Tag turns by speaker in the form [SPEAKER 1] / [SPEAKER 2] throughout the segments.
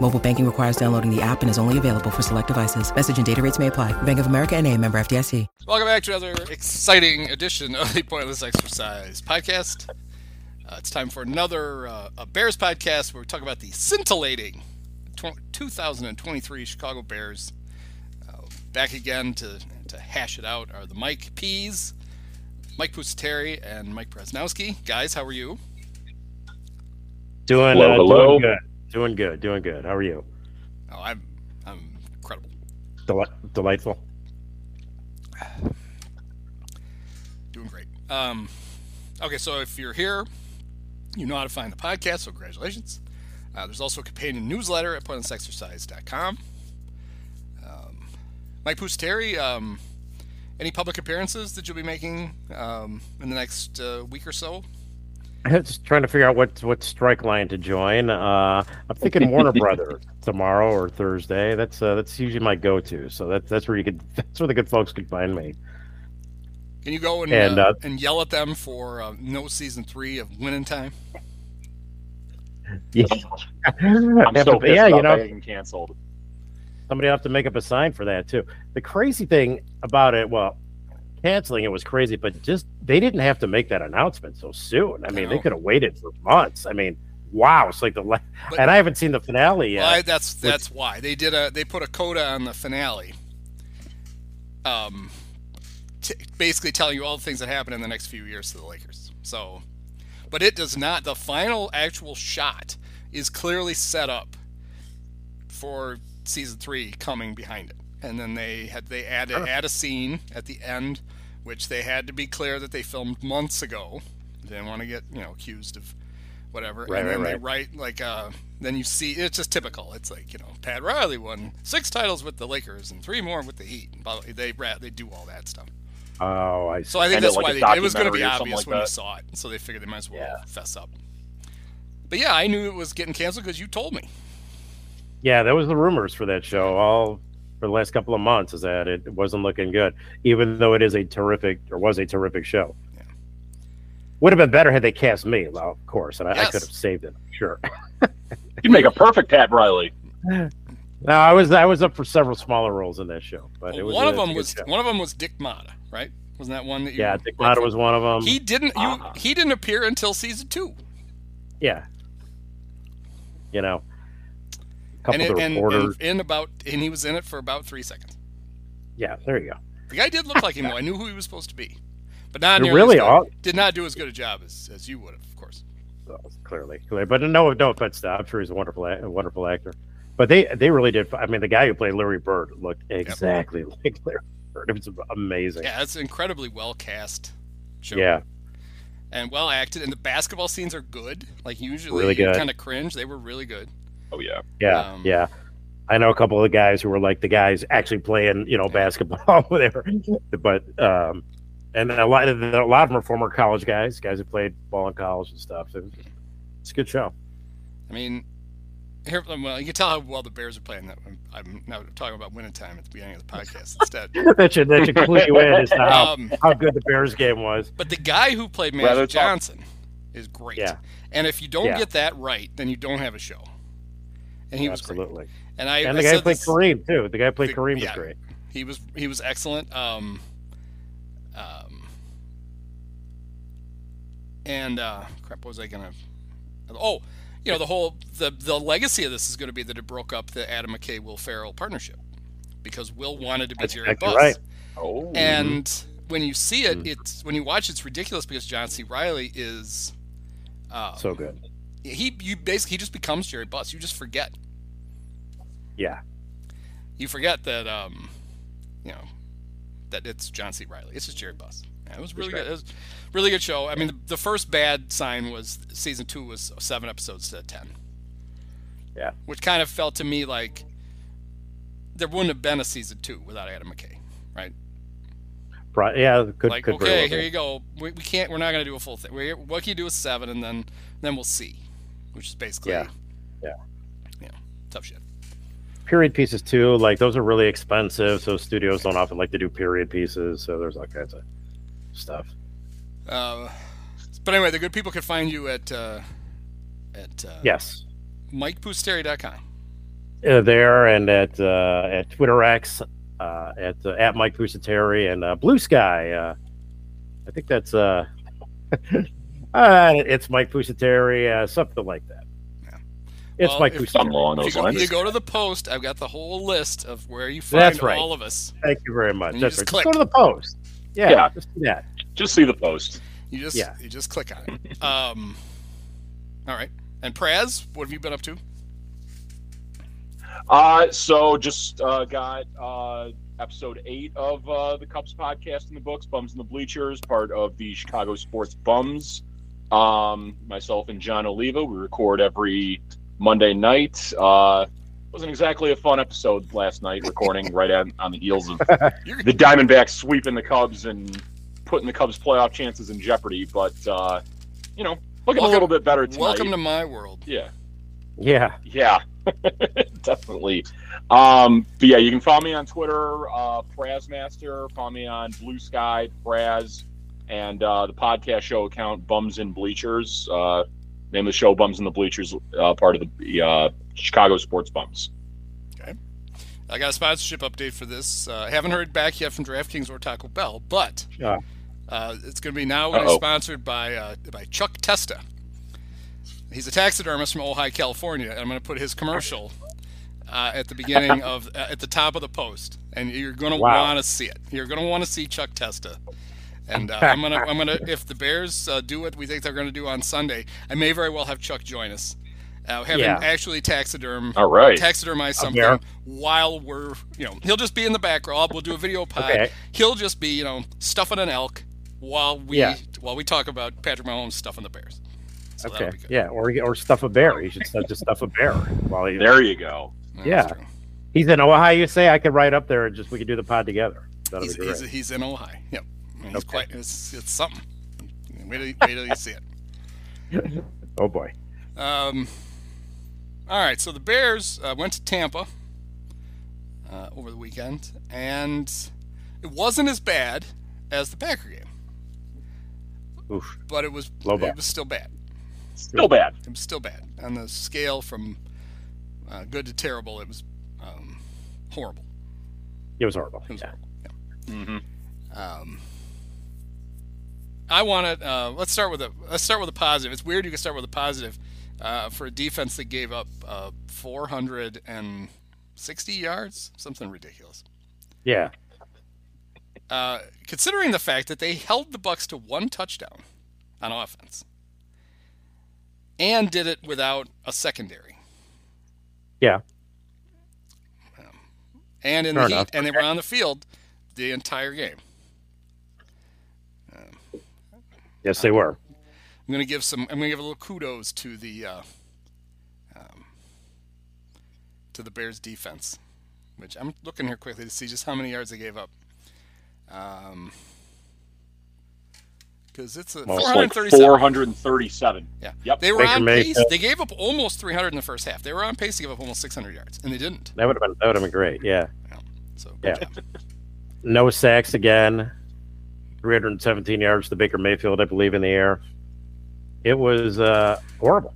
[SPEAKER 1] Mobile banking requires downloading the app and is only available for select devices. Message and data rates may apply. Bank of America and a member FDIC.
[SPEAKER 2] Welcome back to another exciting edition of the Pointless Exercise podcast. Uh, it's time for another uh, a Bears podcast where we talk about the scintillating 2023 Chicago Bears. Uh, back again to, to hash it out are the Mike P's, Mike Pusateri, and Mike Praznowski. Guys, how are you?
[SPEAKER 3] Doing,
[SPEAKER 4] hello,
[SPEAKER 3] uh,
[SPEAKER 4] hello.
[SPEAKER 3] doing good. Doing good. Doing good. How are you?
[SPEAKER 2] Oh, I'm I'm incredible.
[SPEAKER 3] Deli- delightful.
[SPEAKER 2] Doing great. Um, okay, so if you're here, you know how to find the podcast, so congratulations. Uh, there's also a companion newsletter at pointlessexercise.com. Um, Mike Pusateri, um, any public appearances that you'll be making um, in the next uh, week or so?
[SPEAKER 3] I'm just trying to figure out what what strike line to join. Uh, I'm thinking Warner Brothers tomorrow or Thursday. That's uh, that's usually my go-to. So that's that's where you could that's where the good folks could find me.
[SPEAKER 2] Can you go and
[SPEAKER 3] And,
[SPEAKER 2] uh,
[SPEAKER 3] uh,
[SPEAKER 2] and yell at them for uh, no season three of Winning Time?
[SPEAKER 3] Yeah,
[SPEAKER 4] I'm so
[SPEAKER 3] to- yeah,
[SPEAKER 4] about
[SPEAKER 3] you know,
[SPEAKER 4] that getting canceled.
[SPEAKER 3] somebody have to make up a sign for that too. The crazy thing about it, well, canceling it was crazy, but just they didn't have to make that announcement so soon. I mean, they could have waited for months. I mean, wow, it's like the
[SPEAKER 2] But-
[SPEAKER 3] and I haven't seen the finale yet.
[SPEAKER 2] Well, that's that's why they did a they put a coda on the finale. Um, t- basically telling you all the things that happen in the next few years to the Lakers. So, but it does not. The final actual shot is clearly set up for season three coming behind it, and then they had they add add a scene at the end, which they had to be clear that they filmed months ago. They didn't want to get you know accused of whatever.
[SPEAKER 3] Right,
[SPEAKER 2] and then
[SPEAKER 3] right,
[SPEAKER 2] they
[SPEAKER 3] right.
[SPEAKER 2] write like uh then you see it's just typical. It's like, you know, Pat Riley won six titles with the Lakers and three more with the Heat. Blah, blah, They they do all that stuff.
[SPEAKER 3] oh, I see.
[SPEAKER 2] So I think
[SPEAKER 4] End it
[SPEAKER 2] that's
[SPEAKER 4] like
[SPEAKER 2] why they, it was going to be
[SPEAKER 4] documentary or something
[SPEAKER 2] obvious
[SPEAKER 4] like
[SPEAKER 2] when you saw it. So they figured they might as well
[SPEAKER 4] Yeah.
[SPEAKER 2] fess up. But yeah, I knew it was getting canceled because you told me.
[SPEAKER 3] Yeah, that was the rumors for that show all for the last couple of months is that it wasn't looking good, even though it is a terrific or was a terrific show.
[SPEAKER 2] Yeah.
[SPEAKER 3] Would have been better had they cast me, well, of course, and I, I could have saved it. Sure.
[SPEAKER 4] You'd make a perfect Pat Riley.
[SPEAKER 3] No, I was I was up for several smaller roles in that show, but it was
[SPEAKER 2] one
[SPEAKER 3] a-
[SPEAKER 2] of them was
[SPEAKER 3] show.
[SPEAKER 2] one of them was Dick Mata, right? Wasn't that one that you?
[SPEAKER 3] yeah. Dick Mata was one of them.
[SPEAKER 2] He didn't. You,
[SPEAKER 4] Ah.
[SPEAKER 2] he didn't appear until season two.
[SPEAKER 3] yeah. You know, a couple
[SPEAKER 2] and,
[SPEAKER 3] of
[SPEAKER 2] and,
[SPEAKER 3] reporters.
[SPEAKER 2] and in about and he was in it for about three seconds.
[SPEAKER 3] yeah, there you go.
[SPEAKER 2] The guy did look like him though. I knew who he was supposed to be, but not nearly
[SPEAKER 3] really all-
[SPEAKER 2] did not do as good a job as, as you would have, of course.
[SPEAKER 3] So, clearly, clearly, but no, no offense. to- I'm sure he's a wonderful, a wonderful actor. But they, they really did. I mean, the guy who played Larry Bird looked exactly like Larry Bird. It was amazing.
[SPEAKER 2] Yeah, it's an incredibly well cast show.
[SPEAKER 3] Yeah,
[SPEAKER 2] and well acted, and the basketball scenes are good. Like usually,
[SPEAKER 3] Really good.
[SPEAKER 2] kind of cringe. They were really good.
[SPEAKER 4] Oh yeah.
[SPEAKER 3] yeah,
[SPEAKER 2] Um,
[SPEAKER 3] yeah. I know a couple of the guys who were like the guys actually playing, you know, basketball, whatever. But um, and a lot of a lot of them are former college guys, guys who played ball in college and stuff. It- it's a good show.
[SPEAKER 2] I mean, here, well, you can tell how well the Bears are playing. That I'm, I'm now talking about winning time at the beginning of the podcast instead.
[SPEAKER 3] that should that should clue you in as to how,
[SPEAKER 2] Um,
[SPEAKER 3] how good the Bears game was.
[SPEAKER 2] But the guy who played
[SPEAKER 4] Rather
[SPEAKER 2] Magic
[SPEAKER 4] talk-
[SPEAKER 2] Johnson is great.
[SPEAKER 3] Yeah.
[SPEAKER 2] And if you don't
[SPEAKER 3] Yeah.
[SPEAKER 2] get that right, then you don't have a show. And he was great.
[SPEAKER 3] Absolutely.
[SPEAKER 2] And I
[SPEAKER 3] And
[SPEAKER 2] I
[SPEAKER 3] the guy
[SPEAKER 2] said
[SPEAKER 3] who played
[SPEAKER 2] this-
[SPEAKER 3] Kareem too. The guy who played
[SPEAKER 2] The-
[SPEAKER 3] Kareem was
[SPEAKER 2] yeah.
[SPEAKER 3] great.
[SPEAKER 2] He was he was excellent. Um, um, and uh, crap, what was I gonna? Oh, you know the whole the the legacy of this is going to be that it broke up the Adam McKay Will Ferrell partnership because Will wanted to be
[SPEAKER 3] That's
[SPEAKER 2] Jerry
[SPEAKER 3] exactly
[SPEAKER 2] Buss.
[SPEAKER 3] right.
[SPEAKER 4] Oh.
[SPEAKER 2] And when you see it,
[SPEAKER 3] Mhm.
[SPEAKER 2] it's when you watch, it's ridiculous because John C. Reilly is uh,
[SPEAKER 3] So good.
[SPEAKER 2] He you basically he just becomes Jerry Buss. You just forget.
[SPEAKER 3] Yeah.
[SPEAKER 2] You forget that um, you know that it's John C. Reilly. It's just Jerry Buss. Yeah, it was really
[SPEAKER 4] right.
[SPEAKER 2] good. It was really good show. I mean, the, the first bad sign was season two was seven episodes to ten.
[SPEAKER 3] Yeah.
[SPEAKER 2] Which kind of felt to me like there wouldn't have been a season two without Adam McKay, right?
[SPEAKER 3] Pro- yeah, could
[SPEAKER 2] like,
[SPEAKER 3] could
[SPEAKER 2] okay, here you go. We, we can't. We're not going to do a full thing. We're, what can you do with seven, and then then we'll see, which is basically
[SPEAKER 3] Yeah. Yeah.
[SPEAKER 2] yeah, tough shit.
[SPEAKER 3] period pieces too. Like those are really expensive, so studios don't often like to do period pieces. So there's all kinds of stuff.
[SPEAKER 2] Uh, but anyway, the good people can find you at uh, at uh,
[SPEAKER 3] Yes,
[SPEAKER 2] MikePusateri.com.
[SPEAKER 3] uh, there and at uh, at Twitter X, uh, at uh, at Mike Pusateri and uh, Blue Sky. Uh, I think that's uh, uh, it's Mike Pusateri, uh, something like that.
[SPEAKER 2] Yeah.
[SPEAKER 3] It's
[SPEAKER 2] Well,
[SPEAKER 3] Mike
[SPEAKER 2] if-
[SPEAKER 4] Something
[SPEAKER 3] Pusateri.
[SPEAKER 4] along those
[SPEAKER 2] you, go,
[SPEAKER 4] lines.
[SPEAKER 2] you go to the post. I've got the whole list of where you find
[SPEAKER 3] That's right.
[SPEAKER 2] all of us.
[SPEAKER 3] Thank you very much.
[SPEAKER 2] You
[SPEAKER 3] That's
[SPEAKER 2] just
[SPEAKER 3] right.
[SPEAKER 2] click.
[SPEAKER 3] Just go to the post. Yeah,
[SPEAKER 4] Yeah.
[SPEAKER 3] just do that.
[SPEAKER 4] Just see the post.
[SPEAKER 2] You just
[SPEAKER 3] Yeah.
[SPEAKER 2] you just click on it. Um, all right. And Praz, what have you been up to?
[SPEAKER 4] Uh, so just uh, got uh, episode eight of uh, the Cubs podcast in the books, Bums in the Bleachers, part of the Chicago Sports Bums. Um, myself and John Oliva, we record every Monday night. Uh, wasn't exactly a fun episode last night, recording right on, on the heels of
[SPEAKER 2] You're,
[SPEAKER 4] the Diamondbacks sweeping the Cubs and putting the Cubs' playoff chances in jeopardy. But uh, you know, looking
[SPEAKER 2] Welcome-
[SPEAKER 4] a little bit better tonight.
[SPEAKER 2] welcome to my world.
[SPEAKER 4] yeah.
[SPEAKER 3] Yeah.
[SPEAKER 4] Yeah, definitely. Um, but yeah, you can follow me on Twitter, uh, Prazmaster. Follow me on Blue Sky, Praz, and uh, the podcast show account, Bums and Bleachers. Uh, name of the show, Bums and the Bleachers, uh, part of the uh, Chicago Sports Bums. Okay.
[SPEAKER 2] I got a sponsorship update for this. Uh, I haven't heard back yet from DraftKings or Taco Bell, but uh, it's going to be now going to be
[SPEAKER 4] Uh-oh.
[SPEAKER 2] sponsored by uh, by Chuck Testa. He's a taxidermist from Ojai, California, and I'm going to put his commercial uh, at the beginning of uh, at the top of the post, and you're going to
[SPEAKER 3] Wow.
[SPEAKER 2] want to see it. You're going to want to see Chuck Testa. And uh, I'm gonna, I'm gonna, if the Bears uh, do what we think they're gonna do on Sunday, I may very well have Chuck join us. Uh, have
[SPEAKER 3] Yeah.
[SPEAKER 2] him actually taxiderm
[SPEAKER 4] All right.
[SPEAKER 2] taxidermize something while we're, you know, he'll just be in the background. We'll do a video pod.
[SPEAKER 3] Okay.
[SPEAKER 2] He'll just be, you know, stuffing an elk while we
[SPEAKER 3] Yeah.
[SPEAKER 2] while we talk about Patrick Mahomes stuffing the Bears. So
[SPEAKER 3] Okay. Yeah. Or or stuff a bear. You should stuff- just stuff a bear while he,
[SPEAKER 4] There you go.
[SPEAKER 2] That's
[SPEAKER 3] Yeah. he's in Ohio. You say I could ride up there and just we could do the pod together. That'll
[SPEAKER 2] He's,
[SPEAKER 3] be great.
[SPEAKER 2] he's, he's in Ojai. Yep. I mean, He's
[SPEAKER 3] Okay.
[SPEAKER 2] quite. It's, it's something. Wait till, wait till you see it.
[SPEAKER 3] oh boy.
[SPEAKER 2] Um, all right, so the Bears uh, went to Tampa uh, over the weekend, and it wasn't as bad as the Packer game,
[SPEAKER 3] Oof.
[SPEAKER 2] but it was
[SPEAKER 3] Low
[SPEAKER 2] it
[SPEAKER 3] bar.
[SPEAKER 2] was still bad.
[SPEAKER 4] Still bad.
[SPEAKER 2] It was still bad on the scale from uh, good to terrible. It was um, horrible.
[SPEAKER 3] It was horrible.
[SPEAKER 2] It was
[SPEAKER 3] Yeah.
[SPEAKER 2] horrible.
[SPEAKER 4] hmm
[SPEAKER 2] Um, I want to uh, let's start with a let's start with a positive. It's weird you can start with a positive uh, for a defense that gave up uh, 460 yards, something ridiculous.
[SPEAKER 3] Yeah.
[SPEAKER 2] Uh, considering the fact that they held the Bucs to one touchdown on offense and did it without a secondary.
[SPEAKER 3] Yeah.
[SPEAKER 2] And in
[SPEAKER 3] Fair
[SPEAKER 2] the heat,
[SPEAKER 3] enough.
[SPEAKER 2] and they were on the field the entire game.
[SPEAKER 3] Yes, they were.
[SPEAKER 2] I'm gonna give some. I'm gonna give a little kudos to the uh, um, to the Bears defense, which I'm looking here quickly to see just how many yards they gave up. Um, because it's a
[SPEAKER 3] Well,
[SPEAKER 4] It's like
[SPEAKER 2] 437.
[SPEAKER 4] 437.
[SPEAKER 2] Yeah.
[SPEAKER 4] Yep.
[SPEAKER 2] They were
[SPEAKER 3] Baker
[SPEAKER 2] on
[SPEAKER 3] Mayfield.
[SPEAKER 2] pace. They gave up almost 300 in the first half. They were on pace to give up almost 600 yards, and they didn't.
[SPEAKER 3] That would have been that would have been great. Yeah.
[SPEAKER 2] So
[SPEAKER 3] Yeah.
[SPEAKER 2] job.
[SPEAKER 3] No sacks again. 317 yards to Baker Mayfield, I believe, in the air. It was uh, horrible.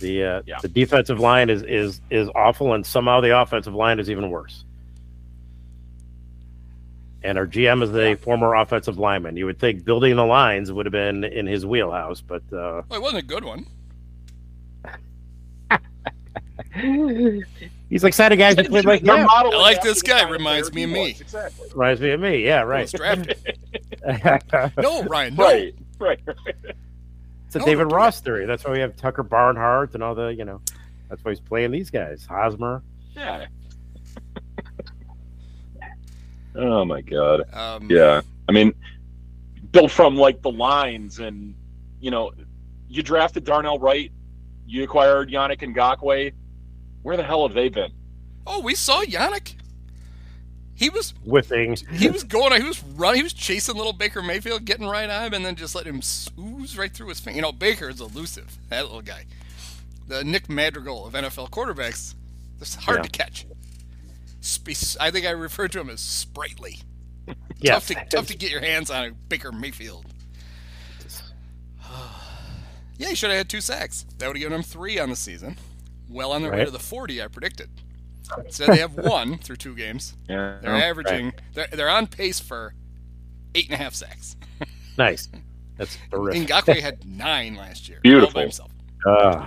[SPEAKER 3] The uh,
[SPEAKER 4] Yeah.
[SPEAKER 3] the defensive line is is is awful, and somehow the offensive line is even worse. And our GM is a former offensive lineman. You would think building the lines would have been in his wheelhouse, but uh,
[SPEAKER 2] Well, it wasn't a good one.
[SPEAKER 3] he's like signing guys who played like
[SPEAKER 4] They're
[SPEAKER 3] him.
[SPEAKER 4] modeling
[SPEAKER 2] I like this guy, reminds me of me.
[SPEAKER 4] was. Exactly.
[SPEAKER 3] Reminds me of me. Yeah,
[SPEAKER 2] He was
[SPEAKER 3] right.
[SPEAKER 2] drafted. No, Ryan. No.
[SPEAKER 4] Right. Right.
[SPEAKER 3] It's a
[SPEAKER 2] No,
[SPEAKER 3] David
[SPEAKER 2] don't
[SPEAKER 3] Ross theory. That's why we have Tucker Barnhart and all the, you know, that's why he's playing these guys. Hosmer.
[SPEAKER 4] Yeah. oh my god.
[SPEAKER 2] Um,
[SPEAKER 4] Yeah. I mean, built from like the lines, and you know, you drafted Darnell Wright, you acquired Yannick Ngakoue. Where the hell have they been?
[SPEAKER 2] Oh, we saw Yannick. He was
[SPEAKER 3] whiffing.
[SPEAKER 2] he was going. He was running. He was chasing little Baker Mayfield, getting right on him, and then just let him ooze right through his finger. You know, Baker is elusive. That little guy, the Nick Madrigal of NFL quarterbacks. It's hard
[SPEAKER 3] Yeah.
[SPEAKER 2] to catch. I think I referred to him as sprightly.
[SPEAKER 3] Yes.
[SPEAKER 2] Tough to tough to get your hands on a Baker Mayfield. yeah, he should have had two sacks. That would have given him three on the season. Well on their way
[SPEAKER 3] Right.
[SPEAKER 2] to the 40, I predicted. Instead, they have one through two games.
[SPEAKER 4] Yeah.
[SPEAKER 2] They're averaging. They're, they're on pace for eight and a half sacks.
[SPEAKER 3] Nice. That's terrific.
[SPEAKER 2] Ngakoue had nine last year. all
[SPEAKER 4] Beautiful.
[SPEAKER 2] by himself.
[SPEAKER 3] Uh,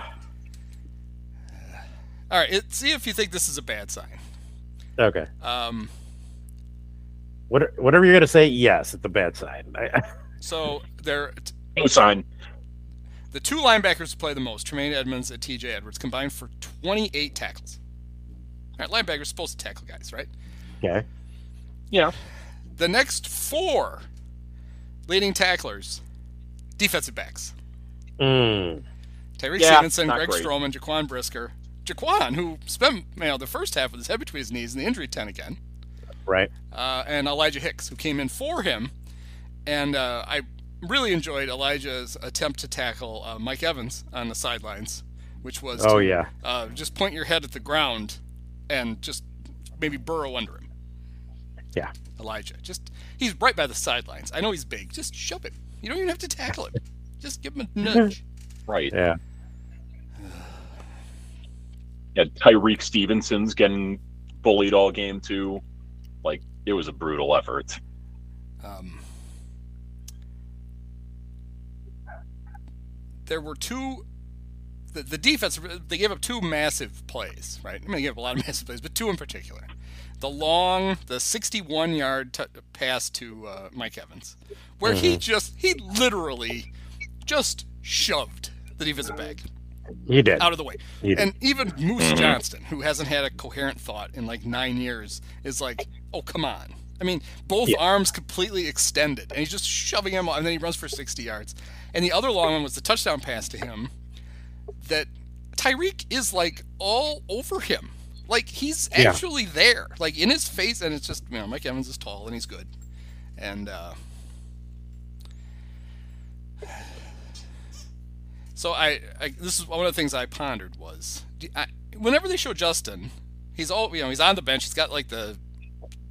[SPEAKER 2] All right, it, see if you think this is a bad sign.
[SPEAKER 3] okay.
[SPEAKER 2] Um,
[SPEAKER 3] What, whatever you're gonna say, yes, it's a bad sign.
[SPEAKER 2] So they're
[SPEAKER 4] No sign.
[SPEAKER 2] The two linebackers who play the most, Tremaine Edmunds and T.J. Edwards, combined for 28 tackles. All right, linebackers supposed to tackle guys, right?
[SPEAKER 3] okay.
[SPEAKER 4] Yeah.
[SPEAKER 2] The next four leading tacklers, defensive backs.
[SPEAKER 3] Mm,
[SPEAKER 2] Tyrique
[SPEAKER 4] Yeah,
[SPEAKER 2] Stevenson, Greg
[SPEAKER 4] great.
[SPEAKER 2] Stroman, Jaquan Brisker. Jaquan, who spent you know the first half with his head between his knees in the injury tent again,
[SPEAKER 3] right.
[SPEAKER 2] uh, and Elijah Hicks, who came in for him, and uh, I really enjoyed Elijah's attempt to tackle uh, Mike Evans on the sidelines, which was
[SPEAKER 3] Oh
[SPEAKER 2] to,
[SPEAKER 3] yeah.
[SPEAKER 2] uh, just point your head at the ground and just maybe burrow under him.
[SPEAKER 3] Yeah.
[SPEAKER 2] Elijah, just he's right by the sidelines. I know he's big. Just shove him. You don't even have to tackle him. Just give him a nudge.
[SPEAKER 4] Right.
[SPEAKER 3] Yeah.
[SPEAKER 4] Yeah. Tyrique Stevenson's getting bullied all game too. Like it was a brutal effort.
[SPEAKER 2] Um, there were two. The, the defense they gave up two massive plays, right? I mean, they gave up a lot of massive plays, but two in particular. The long, the 61-yard t- pass to uh, Mike Evans, where he just he literally just shoved the defensive back
[SPEAKER 3] He did.
[SPEAKER 2] out of the way. And even Moose Johnston, who hasn't had a coherent thought in like nine years, is like, oh, come on. I mean, both
[SPEAKER 3] Yeah.
[SPEAKER 2] arms completely extended, and he's just shoving him, and then he runs for 60 yards. And the other long one was the touchdown pass to him that Tyrique is like all over him. Like he's
[SPEAKER 3] Yeah.
[SPEAKER 2] actually there, like in his face, and it's just, you know, Mike Evans is tall and he's good. And, uh, So I, I this is one of the things I pondered was I, whenever they show Justin, he's all you know he's on the bench. He's got like the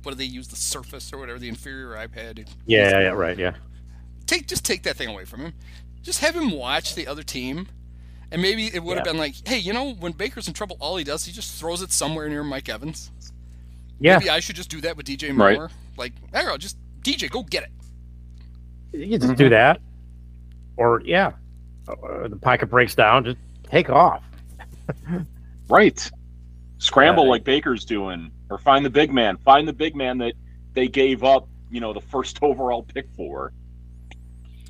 [SPEAKER 2] what do they use the Surface or whatever the inferior iPad.
[SPEAKER 3] yeah, yeah, right, yeah.
[SPEAKER 2] Take just take that thing away from him. Just have him watch the other team, and maybe it would have
[SPEAKER 3] Yeah.
[SPEAKER 2] been like, hey, you know, when Baker's in trouble, all he does he just throws it somewhere near Mike Evans.
[SPEAKER 3] Yeah.
[SPEAKER 2] Maybe I should just do that with DJ Moore.
[SPEAKER 4] Right.
[SPEAKER 2] Like, Arrow, just DJ, go get it.
[SPEAKER 3] You just do that. Or yeah. Uh, the pocket breaks down, just take off.
[SPEAKER 4] Right. Scramble
[SPEAKER 3] Yeah.
[SPEAKER 4] like Baker's doing, or find the big man. Find the big man that they gave up. You know, the first overall pick for.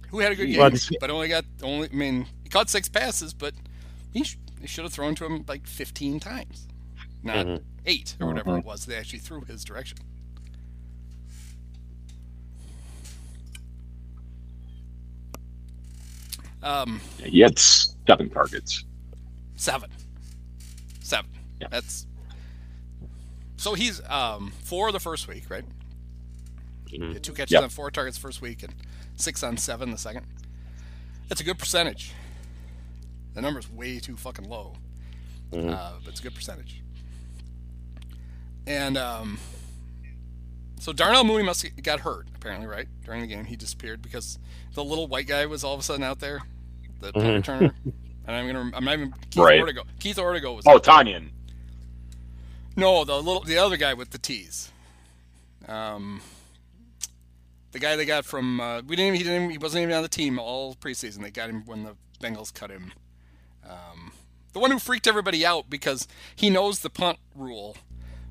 [SPEAKER 2] Who had a good game,
[SPEAKER 3] Well, this-
[SPEAKER 2] but only got only. I mean, he caught six passes, but he, sh- he should have thrown to him like 15 times, not
[SPEAKER 3] Mhm.
[SPEAKER 2] eight or whatever it was. They actually threw his direction. Um,
[SPEAKER 4] He had seven targets.
[SPEAKER 2] seven, seven.
[SPEAKER 4] Yeah.
[SPEAKER 2] That's so he's um four the first week, right?
[SPEAKER 3] Mhm.
[SPEAKER 2] Two catches
[SPEAKER 4] Yep.
[SPEAKER 2] on four targets first week and six on seven the second. That's a good percentage. The number's way too fucking low,
[SPEAKER 3] Mhm.
[SPEAKER 2] uh, but it's a good percentage. And um, so Darnell Mooney must got hurt apparently, right during the game. He disappeared because the little white guy was all of a sudden out there, the
[SPEAKER 3] Mhm.
[SPEAKER 2] returner. And I'm gonna, I'm not even Keith
[SPEAKER 4] Right.
[SPEAKER 2] Ortego. Keith Ortego was.
[SPEAKER 4] Oh. Tanyan.
[SPEAKER 2] No, the little, the other guy with the T's. Um, the guy they got from uh, we didn't, even- he didn't, he wasn't even on the team all preseason. They got him when the Bengals cut him. Um, the one who freaked everybody out because he knows the punt rule,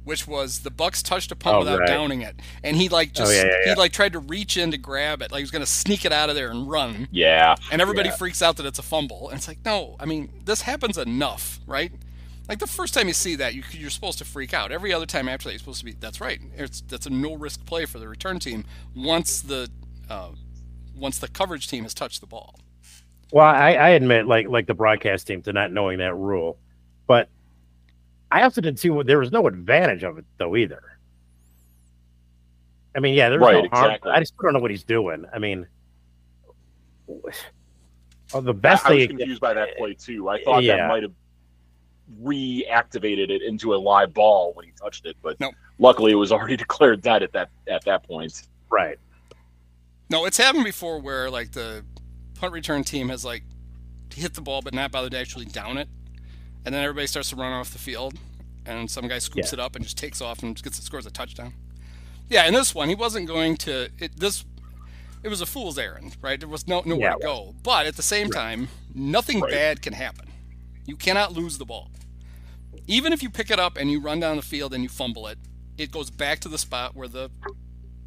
[SPEAKER 2] which was the Bucs touched a punt
[SPEAKER 3] Oh,
[SPEAKER 2] without
[SPEAKER 3] right.
[SPEAKER 2] downing it, and he like just
[SPEAKER 3] Oh, yeah, yeah,
[SPEAKER 2] he like tried to reach in to grab it, like he was gonna sneak it out of there and run.
[SPEAKER 4] Yeah.
[SPEAKER 2] And everybody
[SPEAKER 4] Yeah.
[SPEAKER 2] freaks out that it's a fumble. And it's like, no, I mean, this happens enough, right? Like the first time you see that, you, you're supposed to freak out. Every other time after that, you're supposed to be. That's right. It's that's a no risk play for the return team once the uh, once the coverage team has touched the ball.
[SPEAKER 3] Well, I, I admit, like like the broadcast team, to not knowing that rule, but I also didn't see what there was no advantage of it though either. I mean, yeah, there's
[SPEAKER 4] Right,
[SPEAKER 3] no harm.
[SPEAKER 4] exactly.
[SPEAKER 3] I just don't know what he's doing. I mean, oh, the best
[SPEAKER 4] I, I
[SPEAKER 3] thing
[SPEAKER 4] was
[SPEAKER 3] you can-
[SPEAKER 4] confused by that play too. I thought
[SPEAKER 3] Yeah.
[SPEAKER 4] that might have reactivated it into a live ball when he touched it, but
[SPEAKER 2] Nope.
[SPEAKER 4] luckily it was already declared dead at that at that point.
[SPEAKER 3] right.
[SPEAKER 2] No, it's happened before where like the punt return team has like hit the ball but not bothered to actually down it, and then everybody starts to run off the field, and some guy scoops
[SPEAKER 3] Yeah.
[SPEAKER 2] it up and just takes off and gets scores a touchdown. Yeah, in this one he wasn't going to. It, this it was a fool's errand, right? There was no nowhere
[SPEAKER 3] Yeah.
[SPEAKER 2] to go. But at the same time, nothing
[SPEAKER 4] Right.
[SPEAKER 2] bad can happen. You cannot lose the ball. Even if you pick it up and you run down the field and you fumble it, it goes back to the spot where the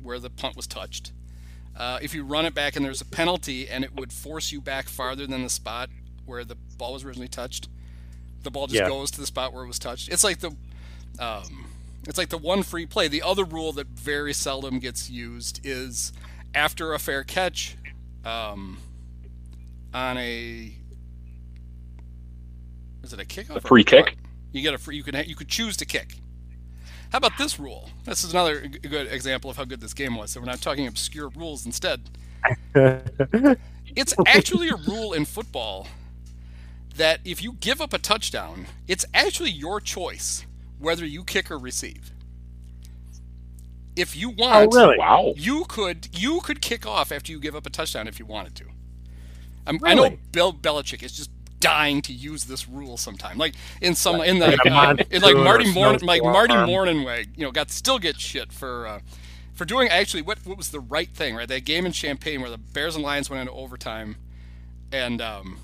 [SPEAKER 2] where the punt was touched. Uh, if you run it back and there's a penalty and it would force you back farther than the spot where the ball was originally touched, the ball just
[SPEAKER 3] Yeah.
[SPEAKER 2] goes to the spot where it was touched. It's like the um, it's like the one free play. The other rule that very seldom gets used is after a fair catch um, on a is it a kickoff?
[SPEAKER 4] A free kick?
[SPEAKER 2] You get a free. You can you could choose to kick. How about this rule? This is another g- good example of how good this game was. So we're not talking obscure rules. Instead, it's actually a rule in football that if you give up a touchdown, it's actually your choice whether you kick or receive. If you
[SPEAKER 3] oh,
[SPEAKER 2] want,
[SPEAKER 3] really?
[SPEAKER 4] Wow.
[SPEAKER 2] you could you could kick off after you give up a touchdown if you wanted to. I'm, I know
[SPEAKER 3] Really?
[SPEAKER 2] Bill Belichick is just dying to use this rule sometime. Like in some in
[SPEAKER 3] Like
[SPEAKER 2] the
[SPEAKER 3] a
[SPEAKER 2] in like Marty Morn, like. Marty Mornhinweg, you know, got still get shit for uh, for doing actually what what was the right thing, right? That game in Champaign where the Bears and Lions went into overtime, and um,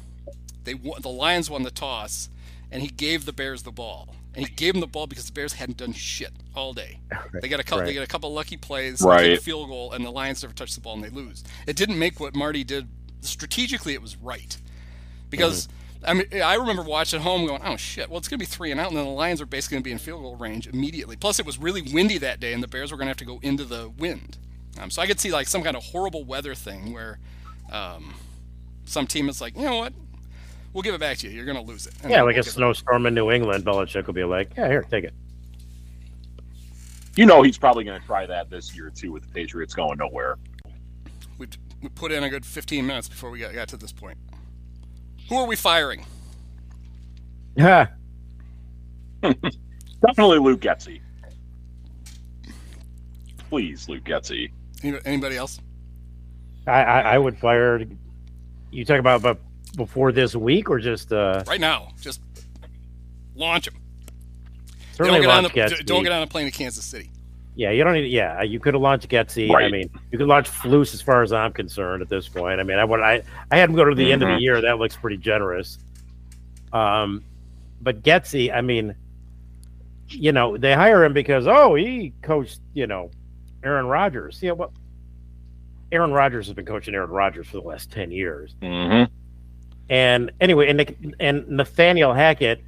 [SPEAKER 2] they won, the Lions won the toss, and he gave the Bears the ball, and he gave them the ball because the Bears hadn't done shit all day. They got a couple. They got a couple lucky plays, they kick a field goal, and the Lions never touched the ball and they lose. It didn't make what Marty did strategically. It was right because. I mean, I remember watching at home going, "Oh shit! Well, it's going to be three and out, and then the Lions are basically going to be in field goal range immediately." Plus, it was really windy that day, and the Bears were going to have to go into the wind. Um, so I could see like some kind of horrible weather thing where um, some team is like, "You know what? We'll give it back to you. You're going to lose it." And
[SPEAKER 3] Yeah,
[SPEAKER 2] then
[SPEAKER 3] like
[SPEAKER 2] we'll
[SPEAKER 3] a snowstorm in New England, Belichick will be like, "Yeah, here, take it."
[SPEAKER 4] You know he's probably going to try that this year too with the Patriots going nowhere.
[SPEAKER 2] we we put in a good 15 minutes before we got, got to this point. Who are we firing?
[SPEAKER 3] Yeah,
[SPEAKER 4] Definitely Luke Getsy. Please, Luke
[SPEAKER 2] Getsy. Anybody else?
[SPEAKER 3] I, I, I would fire. You talk about, about before this week or just uh,
[SPEAKER 2] Right now, just launch them.
[SPEAKER 3] certainly
[SPEAKER 2] don't get on
[SPEAKER 3] launch
[SPEAKER 2] the, don't get on a plane to Kansas City.
[SPEAKER 3] Yeah, you don't need. Yeah, you could have launched Getsy. I mean, you could launch Flus as far as I'm concerned at this point. I mean, I would. I I had him go to the end of the
[SPEAKER 4] Mhm.
[SPEAKER 3] year. That looks pretty generous. Um, but Getsy, I mean, you know, they hire him because oh, he coached, you know, Aaron Rodgers. Yeah, well, Aaron Rodgers has been coaching Aaron Rodgers for the last ten years.
[SPEAKER 4] Mm-hmm.
[SPEAKER 3] And anyway, and and Nathaniel Hackett,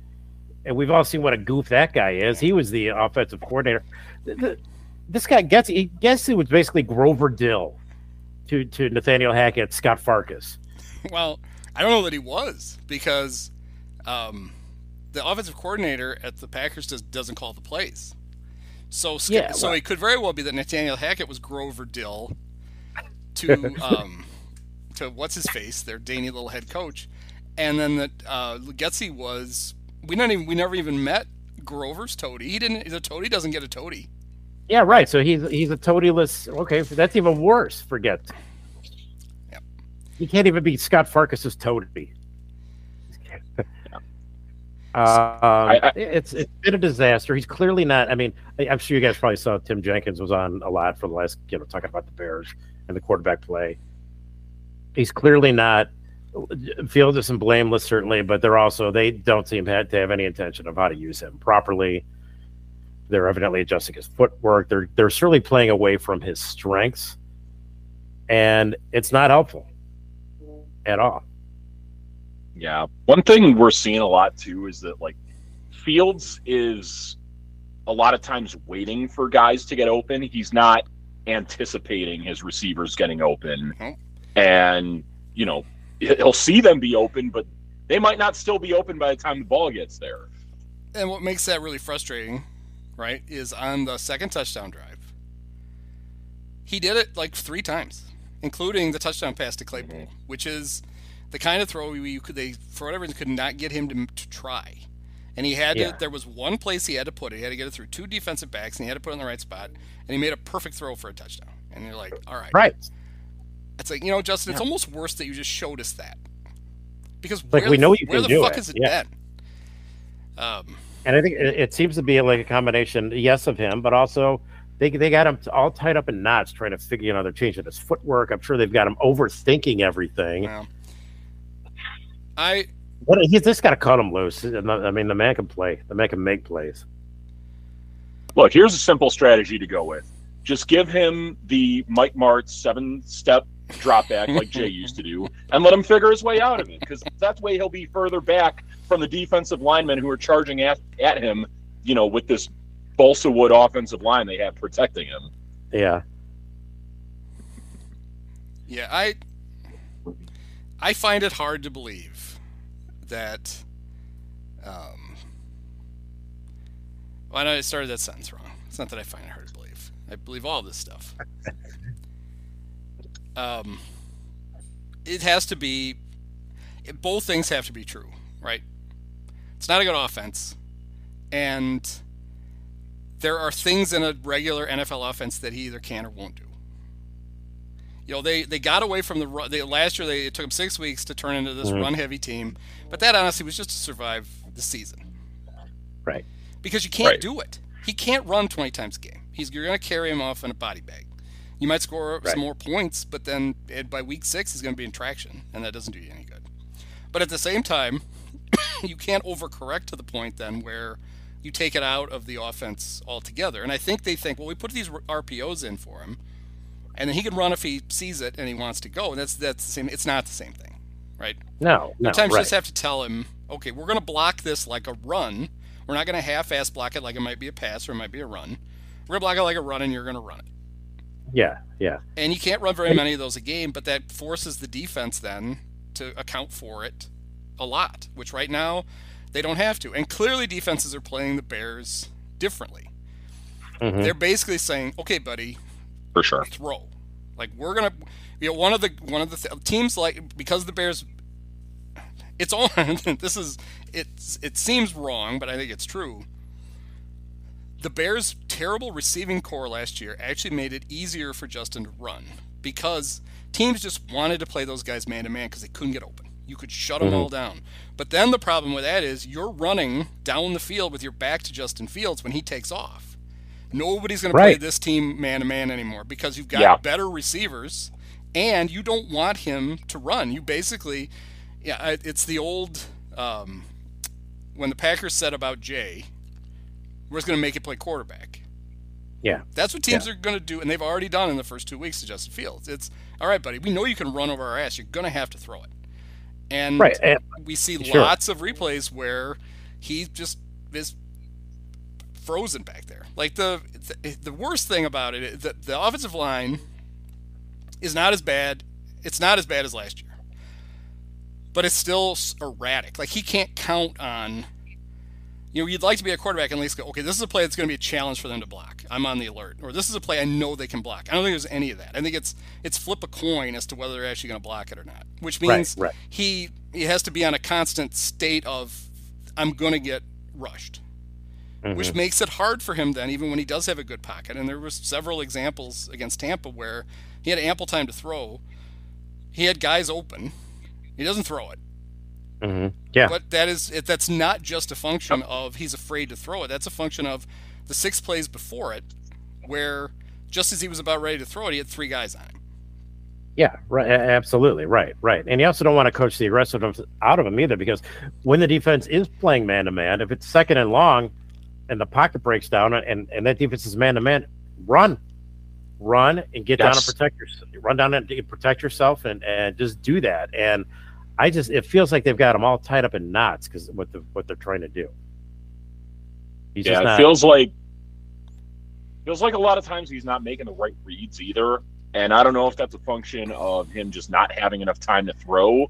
[SPEAKER 3] and we've all seen what a goof that guy is. He was the offensive coordinator. Th- th- This guy gets he gets was basically Grover Dill to to Nathaniel Hackett, Scut Farkus.
[SPEAKER 2] Well, I don't know that he was because um, the offensive coordinator at the Packers does, doesn't call the plays. So,
[SPEAKER 3] Yeah,
[SPEAKER 2] so it could very well be that Nathaniel Hackett was Grover Dill to um, to what's his face, their dainty little head coach, and then that uh, Getsy was we don't even we never even met Grover's toady. He didn't. The toady doesn't get a toady.
[SPEAKER 3] Yeah, right. So he's he's a toadyless. Okay, that's even worse. Forget.
[SPEAKER 2] Yep.
[SPEAKER 3] He can't even be Scut Farkus's toady. Um,
[SPEAKER 4] I-
[SPEAKER 3] it's it's been a disaster. He's clearly not. I mean, I- I'm sure you guys probably saw Tim Jenkins was on a lot for the last, you know, talking about the Bears and the quarterback play. He's clearly not. Fields is some blameless, certainly, but they're also they don't seem to have any intention of how to use him properly. They're evidently adjusting his footwork. They're they're certainly playing away from his strengths, and it's not helpful at all.
[SPEAKER 4] Yeah. One thing we're seeing a lot too is that like Fields is a lot of times waiting for guys to get open. He's not anticipating his receivers getting open.
[SPEAKER 2] Mhm.
[SPEAKER 4] And, you know, he'll see them be open, but they might not still be open by the time the ball gets there.
[SPEAKER 2] And what makes that really frustrating, right, is on the second touchdown drive. he did it like three times, including the touchdown pass to Claypool, mm-hmm. which is the kind of throw you could they for whatever reason could not get him to, to try. And he had yeah. to. There was one place he had to put it. He had to get it through two defensive backs, and he had to put it in the right spot. And he made a perfect throw for a touchdown. And you're like, all right,
[SPEAKER 3] right.
[SPEAKER 2] It's like you know, Justin. Yeah. It's almost worse that you just showed us that because
[SPEAKER 3] like we know you
[SPEAKER 2] where
[SPEAKER 3] can
[SPEAKER 2] the
[SPEAKER 3] do
[SPEAKER 2] fuck
[SPEAKER 3] it.
[SPEAKER 2] is it
[SPEAKER 3] yeah.
[SPEAKER 2] been? Um,
[SPEAKER 3] and I think it, it, seems to be like a combination, yes, of him, but also they they got him all tied up in knots trying to figure. You know, they're changing his footwork. I'm sure they've got him overthinking everything.
[SPEAKER 2] Well, I.
[SPEAKER 3] But he's just got to cut him loose. I mean, the man can play. The man can make plays.
[SPEAKER 4] Look, here's a simple strategy to go with. Just give him the Mike Martz seven step drop back like Jay used to do, and let him figure his way out of it. Because that way he'll be further back from the defensive linemen who are charging at, at him. You know, with this balsa wood offensive line they have protecting him.
[SPEAKER 3] Yeah.
[SPEAKER 2] Yeah, I I find it hard to believe that. Um, well, I started that sentence wrong. It's not that I find it hard to believe. I believe all this stuff. um, it has to be. Both things have to be true, right? It's not a good offense, and there are things in a regular NFL offense that he either can or won't do. You know, they, they got away from the. They, last year, they, it took them six weeks to turn into this mm-hmm. run heavy team, but that honestly was just to survive the season.
[SPEAKER 3] Right.
[SPEAKER 2] Because you can't right. do it. He can't run 20 times a game. He's, you're going to carry him off in a body bag. You might score right. some more points, but then by week six, he's going to be in traction, and that doesn't do you any good. But at the same time, you can't overcorrect to the point then where you take it out of the offense altogether. And I think they think, well, we put these RPOs in for him, and then he can run if he sees it and he wants to go. And that's that's the same. It's not the same thing, right?
[SPEAKER 3] No, no.
[SPEAKER 2] Sometimes
[SPEAKER 3] right.
[SPEAKER 2] you just have to tell him, okay, we're going to block this like a run. We're not going to half-ass block it like it might be a pass or it might be a run. We're going to block it like a run, and you're going to run it.
[SPEAKER 3] Yeah, yeah.
[SPEAKER 2] And you can't run very many of those a game, but that forces the defense then to account for it a lot, which right now they don't have to. And clearly, defenses are playing the Bears differently. Mm-hmm. They're basically saying, "Okay, buddy,
[SPEAKER 4] for sure,
[SPEAKER 2] throw." Like we're gonna, you know, one of the one of the th- teams like because the Bears. It's all. this is it's it seems wrong, but I think it's true. The Bears' terrible receiving corps last year actually made it easier for Justin to run because teams just wanted to play those guys man to man because they couldn't get open. You could shut them mm-hmm. all down. But then the problem with that is you're running down the field with your back to Justin Fields when he takes off. Nobody's going
[SPEAKER 3] right.
[SPEAKER 2] to play this team man to man anymore because you've got yeah. better receivers and you don't want him to run. You basically, yeah, it's the old um, when the Packers said about Jay, we're just going to make it play quarterback.
[SPEAKER 3] Yeah.
[SPEAKER 2] That's what teams
[SPEAKER 3] yeah.
[SPEAKER 2] are going to do, and they've already done in the first two weeks to Justin Fields. It's all right, buddy. We know you can run over our ass. You're going to have to throw it. And,
[SPEAKER 3] right. and
[SPEAKER 2] we see sure. lots of replays where he just is frozen back there. Like the the, the worst thing about it, the, the offensive line is not as bad. It's not as bad as last year, but it's still erratic. Like he can't count on you know, you'd like to be a quarterback and at least go, okay, this is a play that's going to be a challenge for them to block. I'm on the alert. Or this is a play I know they can block. I don't think there's any of that. I think it's it's flip a coin as to whether they're actually going to block it or not. Which means
[SPEAKER 3] right, right.
[SPEAKER 2] he he has to be on a constant state of I'm going to get rushed. Mm-hmm. Which makes it hard for him then, even when he does have a good pocket. And there was several examples against Tampa where he had ample time to throw. He had guys open. He doesn't throw it.
[SPEAKER 3] Mm-hmm. Yeah.
[SPEAKER 2] But that is that's not just a function of he's afraid to throw it. That's a function of the six plays before it, where just as he was about ready to throw it, he had three guys on him.
[SPEAKER 3] Yeah, right. Absolutely, right, right. And you also don't want to coach the aggressiveness out of him either, because when the defense is playing man to man, if it's second and long, and the pocket breaks down, and and that defense is man to man, run, run, and get yes. down and protect yourself. Run down and protect yourself, and and just do that. And I just it feels like they've got them all tied up in knots because what the what they're trying to do.
[SPEAKER 4] He's yeah, not... it feels like feels like a lot of times he's not making the right reads either. And I don't know if that's a function of him just not having enough time to throw,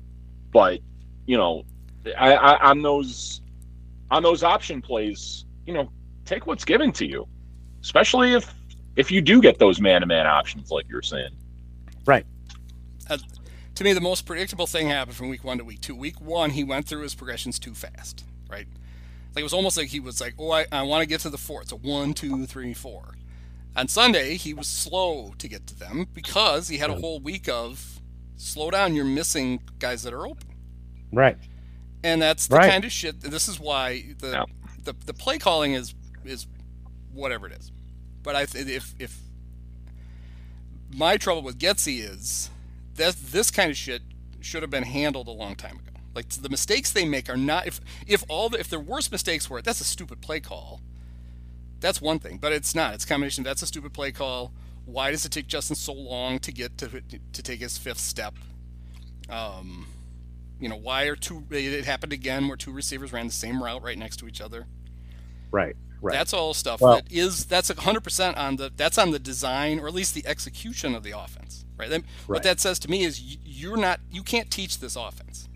[SPEAKER 4] but you know, I, I, on those on those option plays, you know, take what's given to you, especially if if you do get those man to man options, like you're saying.
[SPEAKER 3] Right.
[SPEAKER 2] Uh, to me, the most predictable thing happened from week one to week two. Week one, he went through his progressions too fast, right? Like it was almost like he was like, "Oh, I, I want to get to the four. It's a one, two, three, four. On Sunday, he was slow to get to them because he had a whole week of slow down. You're missing guys that are open.
[SPEAKER 3] Right.
[SPEAKER 2] And that's the
[SPEAKER 3] Right.
[SPEAKER 2] kind of shit. This is why the,
[SPEAKER 4] Yeah.
[SPEAKER 2] the the play calling is is whatever it is. But I if if my trouble with Getsy is that this kind of shit should have been handled a long time ago. Like the mistakes they make are not if if all the if their worst mistakes were that's a stupid play call. That's one thing, but it's not. It's a combination. That's a stupid play call. Why does it take Justin so long to get to to take his fifth step? Um, you know, why are two? It happened again where two receivers ran the same route right next to each other.
[SPEAKER 3] Right. Right.
[SPEAKER 2] That's all stuff
[SPEAKER 3] Well-
[SPEAKER 2] that is that's a hundred percent on the that's on the design or at least the execution of the offense, right? Then, What that says to me is you're not you can't teach this offense,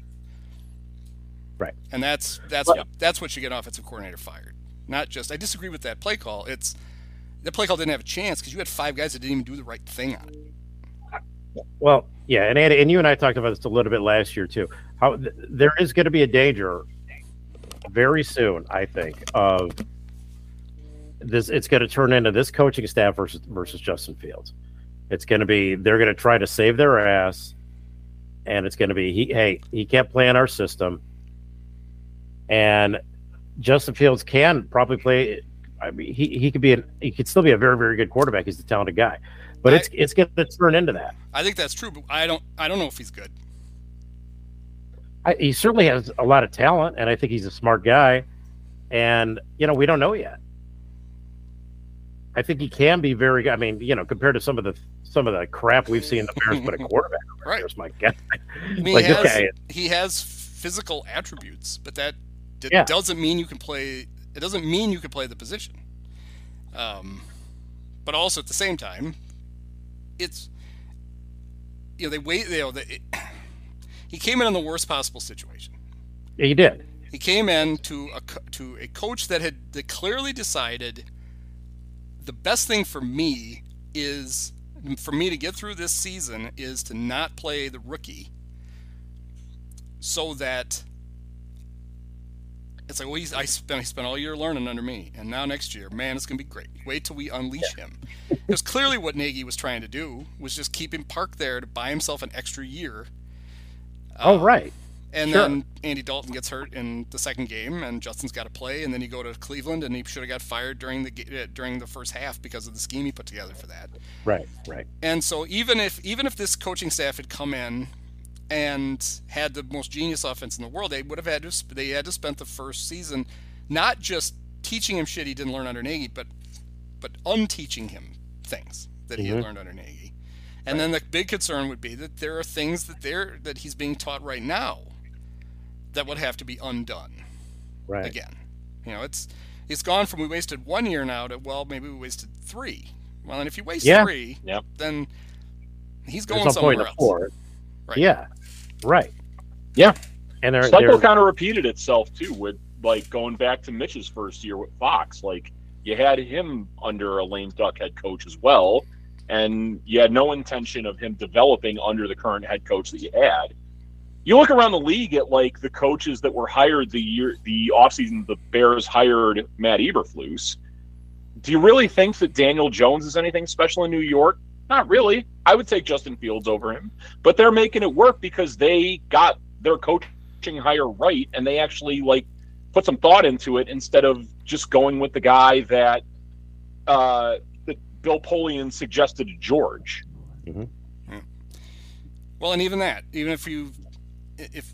[SPEAKER 3] Right.
[SPEAKER 2] and that's that's
[SPEAKER 3] Well-
[SPEAKER 2] that's what should get offensive coordinator fired. Not just I disagree with that play call. It's that play call didn't have a chance because you had five guys that didn't even do the right thing on it.
[SPEAKER 3] Well, yeah, and Andy, and you and I talked about this a little bit last year too. How th- there is going to be a danger very soon, I think, of this. It's going to turn into this coaching staff versus versus Justin Fields. It's going to be they're going to try to save their ass, and it's going to be he. Hey, he can't play in our system, and Justin Fields can probably play. I mean, he he could be an, he could still be a very very good quarterback. He's a talented guy, but
[SPEAKER 2] I-
[SPEAKER 3] it's it's going to turn into that.
[SPEAKER 2] I think that's true, but I don't I don't know if he's good.
[SPEAKER 3] I, he certainly has a lot of talent, and I think he's a smart guy. And you know, we don't know yet. I think he can be very good. I mean, you know, compared to some of the some of the crap we've seen the Bears put a quarterback
[SPEAKER 2] Right.
[SPEAKER 3] there's my God.
[SPEAKER 2] I mean,
[SPEAKER 3] Like
[SPEAKER 2] he,
[SPEAKER 3] this
[SPEAKER 2] has,
[SPEAKER 3] guy-
[SPEAKER 2] he has physical attributes, but that d-
[SPEAKER 3] Yeah.
[SPEAKER 2] doesn't mean you can play. It doesn't mean you can play the position. Um, but also at the same time, it's you know they wait. You know, the, it, he came in in the worst possible situation.
[SPEAKER 3] Yeah, he did.
[SPEAKER 2] He came in to a to a coach that had that clearly decided the best thing for me is for me to get through this season is to not play the rookie so that it's like well he's I spent he spent all year learning under me and now next year man it's gonna be great. Wait till we unleash him. Because clearly what Nagy was trying to do was just keep him parked there to buy himself an extra year.
[SPEAKER 3] Oh,
[SPEAKER 2] Uh,
[SPEAKER 3] right.
[SPEAKER 2] And
[SPEAKER 3] Sure.
[SPEAKER 2] then Andy Dalton gets hurt in the second game, and Justin's got to play. And then you go to Cleveland, and he should have got fired during the uh, during the first half because of the scheme he put together for that.
[SPEAKER 3] Right. Right.
[SPEAKER 2] And so even if even if this coaching staff had come in and had the most genius offense in the world, they would have had to they had to spend the first season not just teaching him shit he didn't learn under Nagy, but but unteaching him things that he had
[SPEAKER 3] Mhm.
[SPEAKER 2] learned under Nagy. And then the big concern would be that there are things that they're that he's being taught right now that would have to be undone
[SPEAKER 3] Right.
[SPEAKER 2] again. You know, it's it's gone from we wasted one year now to well maybe we wasted three. Well, and if you waste
[SPEAKER 3] Yeah.
[SPEAKER 2] three,
[SPEAKER 4] Yep.
[SPEAKER 2] then he's
[SPEAKER 3] There's
[SPEAKER 2] going
[SPEAKER 3] no
[SPEAKER 2] somewhere
[SPEAKER 3] point in
[SPEAKER 2] else.
[SPEAKER 3] the four.
[SPEAKER 2] Right.
[SPEAKER 3] Yeah. Right.
[SPEAKER 4] Yeah.
[SPEAKER 3] And they're,
[SPEAKER 4] cycle
[SPEAKER 3] they're
[SPEAKER 4] kind of repeated itself too with like going back to Mitch's first year with Fox. Like you had him under a lame duck head coach as well, and you had no intention of him developing under the current head coach that you had. You look around the league at like the coaches that were hired the year the offseason the Bears hired Matt Eberflus. Do you really think that Daniel Jones is anything special in New York? Not really. I would take Justin Fields over him, but they're making it work because they got their coaching hire right and they actually like put some thought into it instead of just going with the guy that uh, that Bill Polian suggested to George.
[SPEAKER 2] Well, and even that, even if you if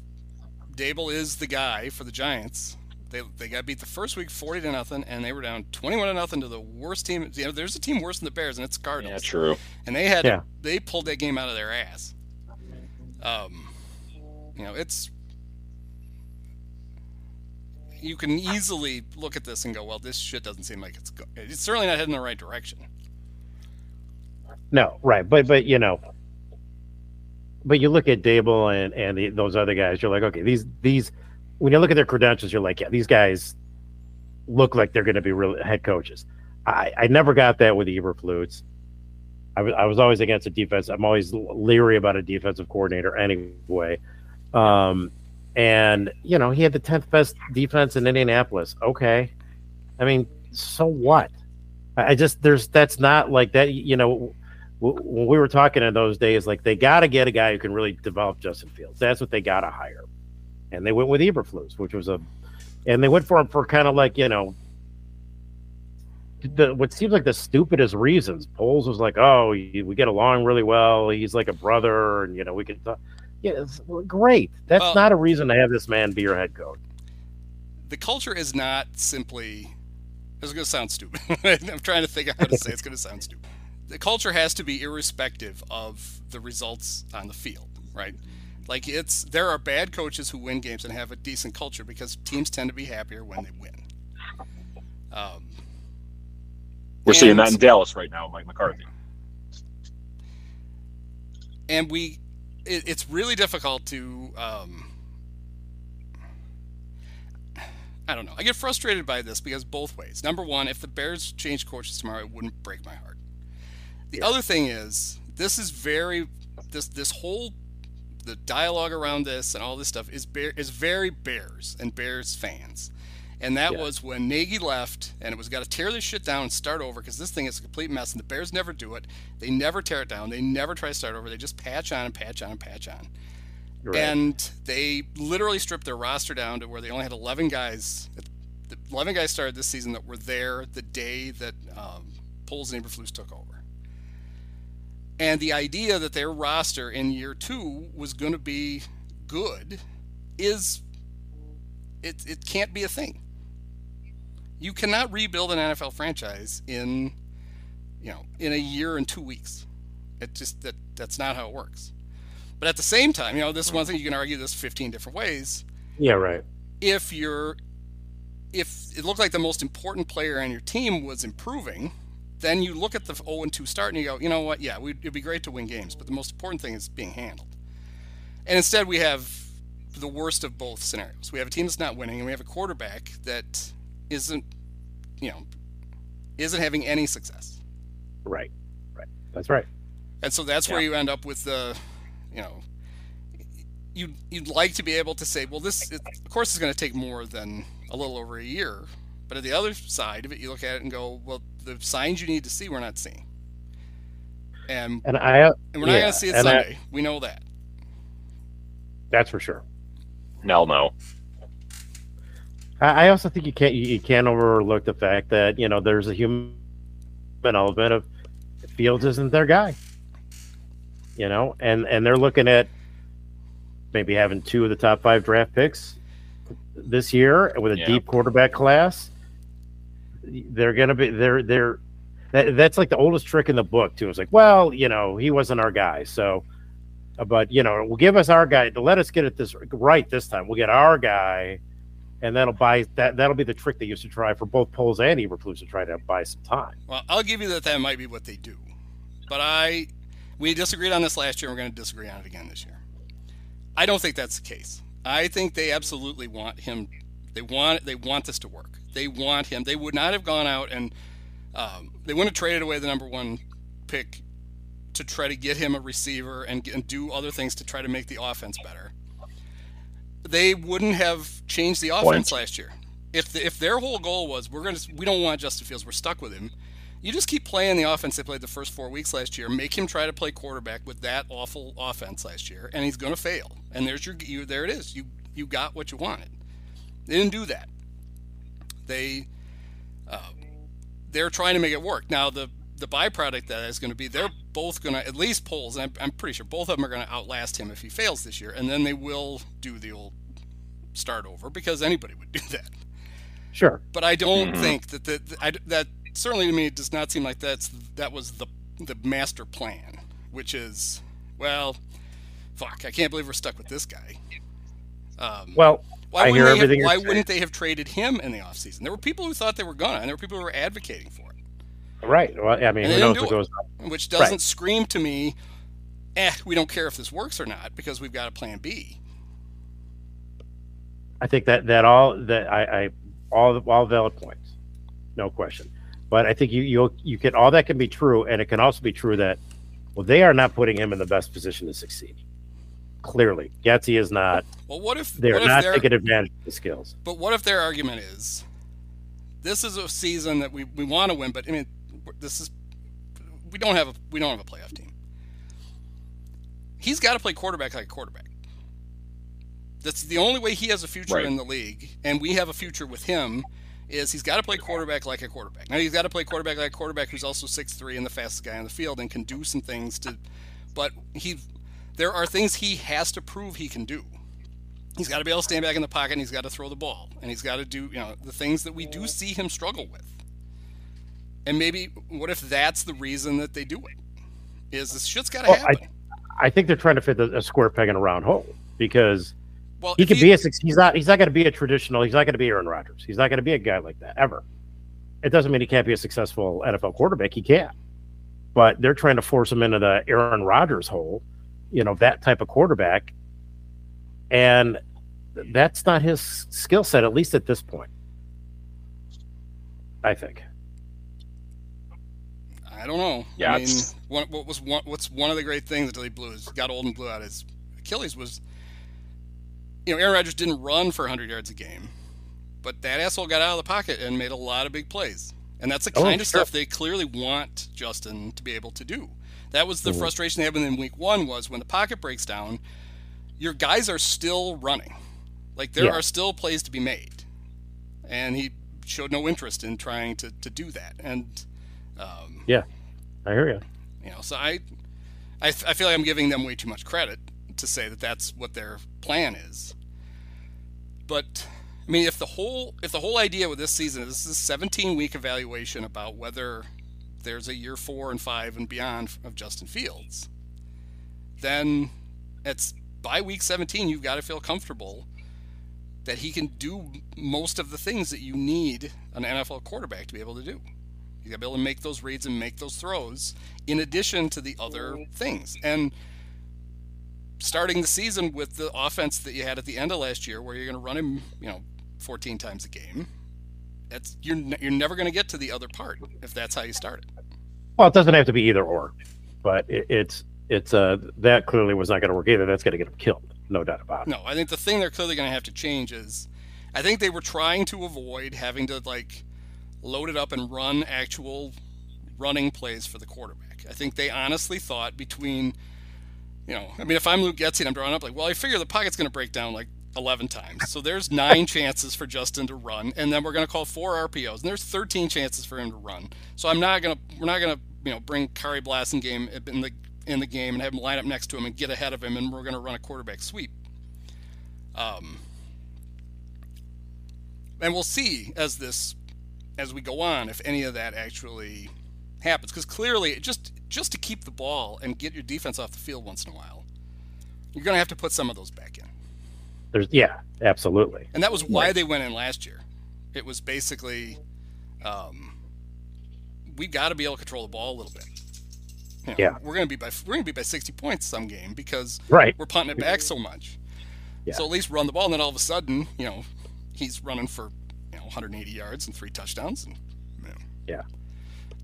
[SPEAKER 2] Daboll is the guy for the Giants, they they got beat the first week forty to nothing, and they were down twenty one to nothing to the worst team. You know, there's a team worse than the Bears, and it's
[SPEAKER 4] Yeah,
[SPEAKER 2] Cardinals.
[SPEAKER 4] Yeah, true.
[SPEAKER 2] and they had
[SPEAKER 3] Yeah.
[SPEAKER 2] they pulled that game out of their ass. Um, you know, it's you can easily look at this and go, well, this shit doesn't seem like it's go- it's certainly not heading in the right direction.
[SPEAKER 3] No, right, but but you know, but you look at Daboll and and the, those other guys, you're like, okay, these these when you look at their credentials, you're like, yeah, these guys look like they're going to be real head coaches. I, I never got that with Eberflus. I was I was always against a defense. I'm always leery about a defensive coordinator anyway. Um, and you know he had the tenth best defense in Indianapolis. Okay, I mean, so what? I just there's that's not like that. You know, when we were talking in those days, like they got to get a guy who can really develop Justin Fields. That's what they got to hire, and they went with Eberflus, which was a, and they went for him for kind of like you know the what seems like the stupidest reasons. Poles was like, "Oh, we get along really well. He's like a brother, and you know we can talk." Yeah, great. That's well, not a reason to have this man be your head coach.
[SPEAKER 2] The culture is not simply. It's going to sound stupid. I'm trying to think of how to say it's going to sound stupid. The culture has to be irrespective of the results on the field, right? Like it's there are bad coaches who win games and have a decent culture because teams tend to be happier when they win. Um,
[SPEAKER 4] we're seeing that in Dallas right now, Mike McCarthy.
[SPEAKER 2] And we, it, it's really difficult to. Um, I don't know. I get frustrated by this because both ways. Number one, if the Bears change coaches tomorrow, it wouldn't break my heart. The yeah. other thing is, this is very this this whole the dialogue around this and all this stuff is bear, is very Bears and Bears fans and that yeah. was when Nagy left, and it was got to tear this shit down and start over because this thing is a complete mess. And the Bears never do it. They never tear it down. They never try to start over. They just patch on and patch on and patch on. Right. And they literally stripped their roster down to where they only had 11 guys. 11 guys started this season that were there the day that um, Poles and Eberflus took over. And the idea that their roster in year two was going to be good is it, it can't be a thing you cannot rebuild an NFL franchise in, you know, in a year and two weeks. It just that that's not how it works. But at the same time, you know, this one thing you can argue this 15 different ways.
[SPEAKER 3] Yeah, right.
[SPEAKER 2] If you're if it looked like the most important player on your team was improving, then you look at the 0 2 start and you go, you know what? Yeah, it'd be great to win games, but the most important thing is being handled. And instead, we have the worst of both scenarios. We have a team that's not winning, and we have a quarterback that isn't, you know, isn't having any success.
[SPEAKER 3] Right. Right. That's right.
[SPEAKER 2] And so that's yeah. where you end up with the, you know, you you'd like to be able to say, well, this it, of course is going to take more than a little over a year, but at the other side of it, you look at it and go, well, the signs you need to see, we're not seeing. And
[SPEAKER 3] and I
[SPEAKER 2] and we're not yeah, going to see it Sunday. I, we know that.
[SPEAKER 3] That's for sure.
[SPEAKER 4] No, no.
[SPEAKER 3] I also think you can't you can't overlook the fact that you know there's a human element of Fields isn't their guy. You know, and and they're looking at maybe having two of the top five draft picks this year with a yeah. deep quarterback class. They're gonna be they're they're that, that's like the oldest trick in the book too. It's like, well, you know, he wasn't our guy, so uh, but you know, we'll give us our guy to let us get it this right this time. We'll get our guy and that'll buy that that'll be the trick they used to try for both Poles and Eberflus to try to buy some time.
[SPEAKER 2] Well, I'll give you that that might be what they do, but I we disagreed on this last year. and We're going to disagree on it again this year. I don't think that's the case. I think they absolutely want him. They want they want this to work. They want him. They would not have gone out and um, they wouldn't have traded away the number one pick to try to get him a receiver and, and do other things to try to make the offense better they wouldn't have changed the offense Point. last year. If the, if their whole goal was we're gonna we don't want Justin Fields, we're stuck with him. You just keep playing the offense they played the first four weeks last year. Make him try to play quarterback with that awful offense last year, and he's going to fail. And there's your you, there it is. You you got what you wanted. They didn't do that. They uh, they're trying to make it work. Now the the byproduct that is going to be they're both going to at least Poles. I'm, I'm pretty sure both of them are going to outlast him if he fails this year, and then they will do the old start over because anybody would do that.
[SPEAKER 3] Sure,
[SPEAKER 2] but I don't mm-hmm. think that that I, that certainly to me it does not seem like that's that was the the master plan, which is well, fuck, I can't believe we're stuck with this guy.
[SPEAKER 3] Um, well, why I hear everything.
[SPEAKER 2] Have, why saying. wouldn't they have traded him in the offseason? There were people who thought they were gonna, and there were people who were advocating for it.
[SPEAKER 3] Right. Well, I mean, who knows what goes
[SPEAKER 2] on? Which doesn't right. scream to me, eh, we don't care if this works or not because we've got a plan B.
[SPEAKER 3] I think that that all that I, I all all valid points, no question. But I think you you you can all that can be true, and it can also be true that well they are not putting him in the best position to succeed. Clearly, Getsy is not.
[SPEAKER 2] Well, what if
[SPEAKER 3] They're
[SPEAKER 2] what if
[SPEAKER 3] not
[SPEAKER 2] they're-
[SPEAKER 3] taking advantage of the skills.
[SPEAKER 2] But what if their argument is, this is a season that we, we want to win, but I mean, this is we don't have a we don't have a playoff team. He's got to play quarterback like a quarterback. That's the only way he has a future
[SPEAKER 4] Right.
[SPEAKER 2] in the league, and we have a future with him. Is he's got to play quarterback like a quarterback. Now he's got to play quarterback like a quarterback who's also six three and the fastest guy on the field and can do some things to. But he, there are things he has to prove he can do he's got to be able to stand back in the pocket and he's got to throw the ball and he's got to do you know the things that we do see him struggle with and maybe what if that's the reason that they do it is this shit's got to
[SPEAKER 3] Well, I-
[SPEAKER 2] happen
[SPEAKER 3] I think they're trying to fit the, a square peg in a round hole because
[SPEAKER 2] well
[SPEAKER 3] he could be a. He's not. He's not going to be a traditional. He's not going to be Aaron Rodgers. He's not going to be a guy like that ever. It doesn't mean he can't be a successful NFL quarterback. He can, but they're trying to force him into the Aaron Rodgers hole. You know that type of quarterback, and that's not his skill set. At least at this point, I think.
[SPEAKER 2] I don't know.
[SPEAKER 4] Yeah,
[SPEAKER 2] I mean, what, what was one, what's one of the great things until he blew his got old and blew out his Achilles was, you know, Aaron Rodgers didn't run for 100 yards a game, but that asshole got out of the pocket and made a lot of big plays, and that's the
[SPEAKER 3] Oh,
[SPEAKER 2] kind of
[SPEAKER 3] sure.
[SPEAKER 2] stuff they clearly want Justin to be able to do. That was the
[SPEAKER 3] Mhm.
[SPEAKER 2] frustration they had in week one was when the pocket breaks down, your guys are still running, like there
[SPEAKER 3] Yeah.
[SPEAKER 2] are still plays to be made, and he showed no interest in trying to, to do that, and. Um, yeah,
[SPEAKER 3] I hear you.
[SPEAKER 2] you know, so I I feel like I'm giving them way too much credit to say that that's what their plan is. But I mean, if the whole if the whole idea with this season is this is a 17 week evaluation about whether there's a year four and five and beyond of Justin Fields, then it's by week 17 you've got to feel comfortable that he can do most of the things that you need an NFL quarterback to be able to do. You got to be able to make those reads and make those throws, in addition to the other mm-hmm. things. And starting the season with the offense that you had at the end of last year, where you're going to run him, you know, 14 times a game, that's you're you're never going to get to the other part if that's how you start it.
[SPEAKER 3] Well, it doesn't have to be either or, but it, it's it's uh that clearly was not going to work either. That's going to get them killed, no doubt about it.
[SPEAKER 2] No, I think the thing they're clearly going to have to change is, I think they were trying to avoid having to like load it up and run actual running plays for the quarterback. I think they honestly thought between, you know, I mean, if I'm Luke Getsy and I'm drawing up like, well, I figure the pocket's going to break down like 11 times, so there's nine chances for Justin to run, and then we're going to call four RPOs, and there's 13 chances for him to run. So I'm not going to, we're not going to, you know, bring Khari Blasingame in the in the game and have him line up next to him and get ahead of him, and we're going to run a quarterback sweep. Um, and we'll see as this as we go on if any of that actually happens because clearly just just to keep the ball and get your defense off the field once in a while you're going to have to put some of those back in
[SPEAKER 3] There's yeah, absolutely.
[SPEAKER 2] and that was why
[SPEAKER 3] Right.
[SPEAKER 2] they went in last year it was basically um, we got to be able to control the ball a little bit You know,
[SPEAKER 3] Yeah.
[SPEAKER 2] we're going to be by we're going to be by 60 points some game because
[SPEAKER 3] Right.
[SPEAKER 2] we're punting it back so much.
[SPEAKER 3] Yeah.
[SPEAKER 2] So at least run the ball, and then all of a sudden, you know, he's running for you know 180 yards and three touchdowns, and you know.
[SPEAKER 3] Yeah.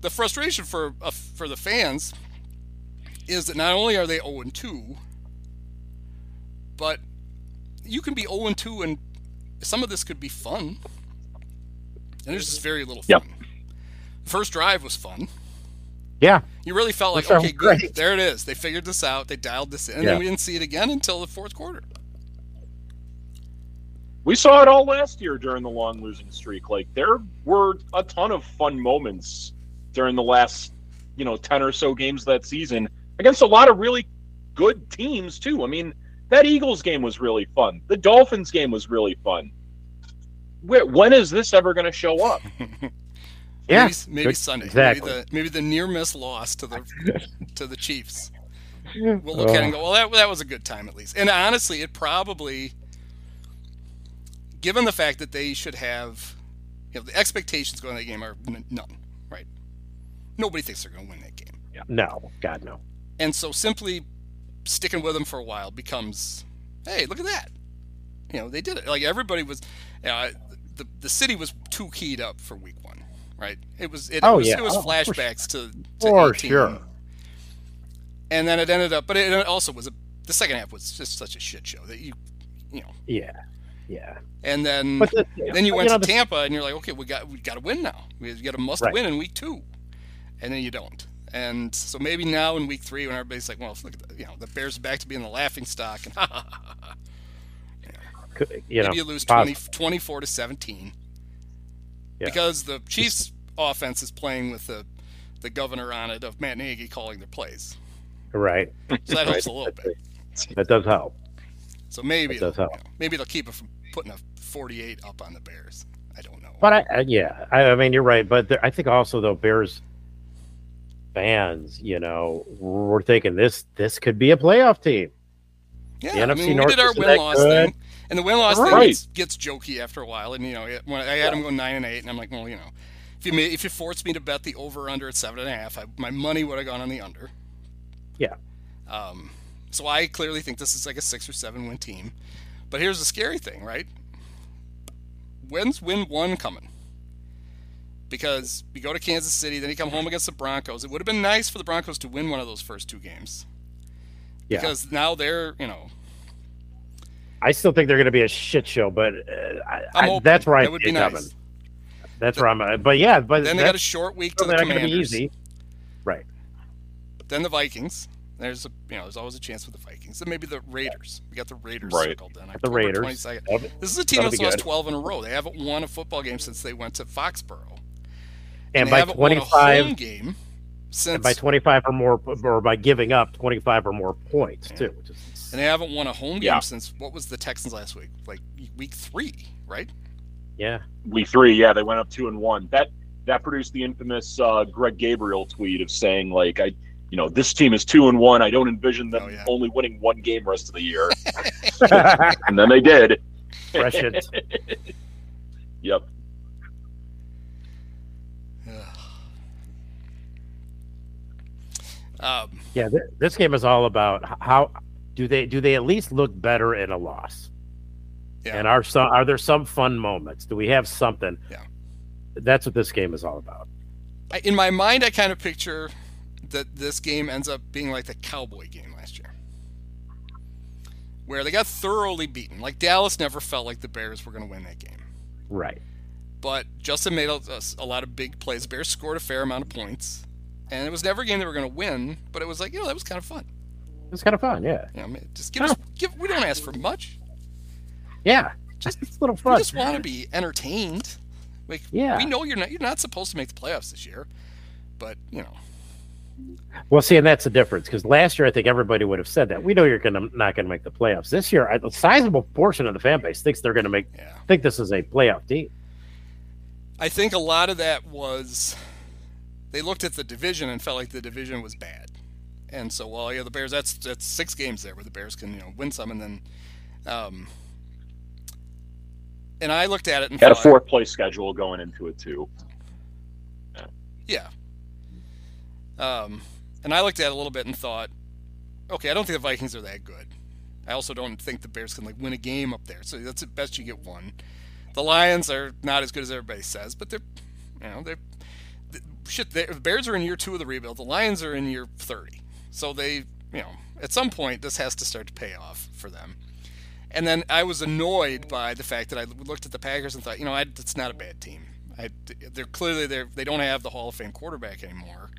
[SPEAKER 2] The frustration for uh, for the fans is that not only are they 0 and 2, but you can be 0 and 2, and some of this could be fun, and there's just very little
[SPEAKER 4] Yep.
[SPEAKER 2] fun. First drive was fun.
[SPEAKER 3] Yeah.
[SPEAKER 2] You really felt like, okay, good.
[SPEAKER 3] great.
[SPEAKER 2] There it is. They figured this out. They dialed this in, and
[SPEAKER 3] Yeah.
[SPEAKER 2] then we didn't see it again until the fourth quarter.
[SPEAKER 4] We saw it all last year during the long losing streak. Like there were a ton of fun moments during the last, you know, ten or so games that season against a lot of really good teams too. I mean, that Eagles game was really fun. The Dolphins game was really fun. Where, when is this ever going to show up?
[SPEAKER 3] Yeah,
[SPEAKER 2] maybe, maybe
[SPEAKER 3] good-
[SPEAKER 2] Sunday.
[SPEAKER 3] exactly.
[SPEAKER 2] Maybe the maybe the near miss loss to the to the Chiefs. We'll look at it
[SPEAKER 3] Oh.
[SPEAKER 2] and go, well, that that was a good time at least. And honestly, it probably, given the fact that they should have, you know, the expectations going to that game are n- none, right? Nobody thinks they're going to win that game. Yeah.
[SPEAKER 3] No, God no.
[SPEAKER 2] And so simply sticking with them for a while becomes, hey, look at that. You know, they did it. Like everybody was, you know, the the city was too keyed up for week one, right? It was it,
[SPEAKER 3] Oh,
[SPEAKER 2] was,
[SPEAKER 3] yeah.
[SPEAKER 2] it was
[SPEAKER 3] Oh,
[SPEAKER 2] flashbacks to, to
[SPEAKER 3] For
[SPEAKER 2] 18.
[SPEAKER 3] sure.
[SPEAKER 2] And then it ended up, but it also was a the second half was just such a shit show that you you know.
[SPEAKER 3] Yeah, yeah.
[SPEAKER 2] And then
[SPEAKER 3] the,
[SPEAKER 2] then you went
[SPEAKER 3] know,
[SPEAKER 2] to Tampa and you're like, okay, we got we got to win now. We got a must
[SPEAKER 3] Right.
[SPEAKER 2] win in week two, and then you don't. And so maybe now in week three, when everybody's like, well, look at the, you know the Bears are back to being the laughing stock, and
[SPEAKER 3] You know,
[SPEAKER 2] maybe you lose
[SPEAKER 3] pos-
[SPEAKER 2] 20, 24 to 17
[SPEAKER 3] Yeah.
[SPEAKER 2] because the Chiefs offense is playing with the the governor on it of Matt Nagy calling their plays.
[SPEAKER 3] Right.
[SPEAKER 2] So that helps a little bit.
[SPEAKER 3] That does help.
[SPEAKER 2] So maybe
[SPEAKER 3] does
[SPEAKER 2] they'll-
[SPEAKER 3] help.
[SPEAKER 2] you know, maybe they'll keep it from putting a 48 up on the Bears. I don't know.
[SPEAKER 3] But I, I yeah, I, I mean, you're right. But there, I think also though, Bears fans, you know, we're thinking this this could be a playoff team.
[SPEAKER 2] Yeah,
[SPEAKER 3] The
[SPEAKER 2] I
[SPEAKER 3] NFC
[SPEAKER 2] mean, we
[SPEAKER 3] North
[SPEAKER 2] did our win loss
[SPEAKER 3] good.
[SPEAKER 2] thing, and the win loss thing gets, gets jokey after a while. And you know, it, when I had them go nine and eight, and I'm like, well, you know, if you made, if you forced me to bet the over under at seven and a half, I, my money would have gone on the under.
[SPEAKER 3] Yeah.
[SPEAKER 2] Um, so I clearly think this is like a six or seven win team. But here's the scary thing, right? When's win one coming? Because you go to Kansas City, then you come home against the Broncos. It would have been nice for the Broncos to win one of those first two games.
[SPEAKER 3] Yeah.
[SPEAKER 2] Because now they're, you know,
[SPEAKER 3] I still think they're going to be a shit show, but uh, I,
[SPEAKER 2] I'm
[SPEAKER 3] I,
[SPEAKER 2] hoping
[SPEAKER 3] that's where I
[SPEAKER 2] that would be nice.
[SPEAKER 3] coming. That's where I'm. at. But yeah, but
[SPEAKER 2] Then they got a short week to the
[SPEAKER 3] to be
[SPEAKER 2] Commanders.
[SPEAKER 3] easy. Right.
[SPEAKER 2] Then the Vikings. There's a you know there's always a chance for the Vikings. Then maybe the Raiders. We got the Raiders
[SPEAKER 4] Right.
[SPEAKER 2] circled then.
[SPEAKER 3] The Raiders.
[SPEAKER 2] 22nd. This is a team
[SPEAKER 3] that'll
[SPEAKER 2] that's lost 12 in a row. They haven't won a football game since they went to Foxborough.
[SPEAKER 3] And
[SPEAKER 2] they
[SPEAKER 3] by
[SPEAKER 2] haven't won a
[SPEAKER 3] 25,
[SPEAKER 2] game since
[SPEAKER 3] and by 25 or more, or by giving up 25 or more points
[SPEAKER 2] Yeah.
[SPEAKER 3] too. which is-
[SPEAKER 2] and they haven't won a home game
[SPEAKER 4] Yeah.
[SPEAKER 2] since what was the Texans last week? Like week three, right?
[SPEAKER 3] yeah.
[SPEAKER 4] Week three, yeah, they went up two and one. That that produced the infamous uh, Greg Gabriel tweet of saying like, I, you know, this team is two and one. I don't envision them
[SPEAKER 2] Oh, yeah.
[SPEAKER 4] only winning one game rest of the year, and then they did.
[SPEAKER 3] Prescient.
[SPEAKER 4] Yep.
[SPEAKER 2] Um,
[SPEAKER 3] Yeah, th- this game is all about how do they do they at least look better in a loss?
[SPEAKER 2] Yeah.
[SPEAKER 3] And are some are there some fun moments? Do we have something?
[SPEAKER 2] Yeah.
[SPEAKER 3] That's what this game is all about.
[SPEAKER 2] I, in my mind, I kind of picture that this game ends up being like the Cowboy game last year, where they got thoroughly beaten. Like Dallas never felt like the Bears were going to win that game.
[SPEAKER 3] Right.
[SPEAKER 2] But Justin made a, a lot of big plays. Bears scored a fair amount of points, and it was never a game they were going to win. But it was like, you know, that was kind of fun.
[SPEAKER 3] It was kind of fun. Yeah.
[SPEAKER 2] You know, I mean, just give us, give. We don't ask for much.
[SPEAKER 3] Yeah.
[SPEAKER 2] Just
[SPEAKER 3] It's a little fun.
[SPEAKER 2] we just want to be entertained. Like,
[SPEAKER 3] Yeah.
[SPEAKER 2] we know you're not you're not supposed to make the playoffs this year, but you know,
[SPEAKER 3] Well, see, and that's the difference because last year I think everybody would have said that. We know you're gonna not going to make the playoffs this year. A sizable portion of the fan base thinks they're going to make
[SPEAKER 2] yeah.
[SPEAKER 3] think this is a playoff team.
[SPEAKER 2] I think a lot of that was they looked at the division and felt like the division was bad. And so, well, yeah, the Bears. That's that's six games there where the Bears can you know win some and then, um, and I looked at it and
[SPEAKER 4] Had a fourth place schedule going into it too.
[SPEAKER 2] yeah. Um, and I looked at it a little bit and thought, okay, I don't think the Vikings are that good. I also don't think the Bears can like win a game up there. So that's the best you get one. The Lions are not as good as everybody says, but they're, you know, they're th- shit. the Bears are in year two of the rebuild. The Lions are in year thirty. So they, you know, at some point this has to start to pay off for them. And then I was annoyed by the fact that I looked at the Packers and thought, you know, I, it's not a bad team. I, they're clearly they they don't have the Hall of Fame quarterback anymore,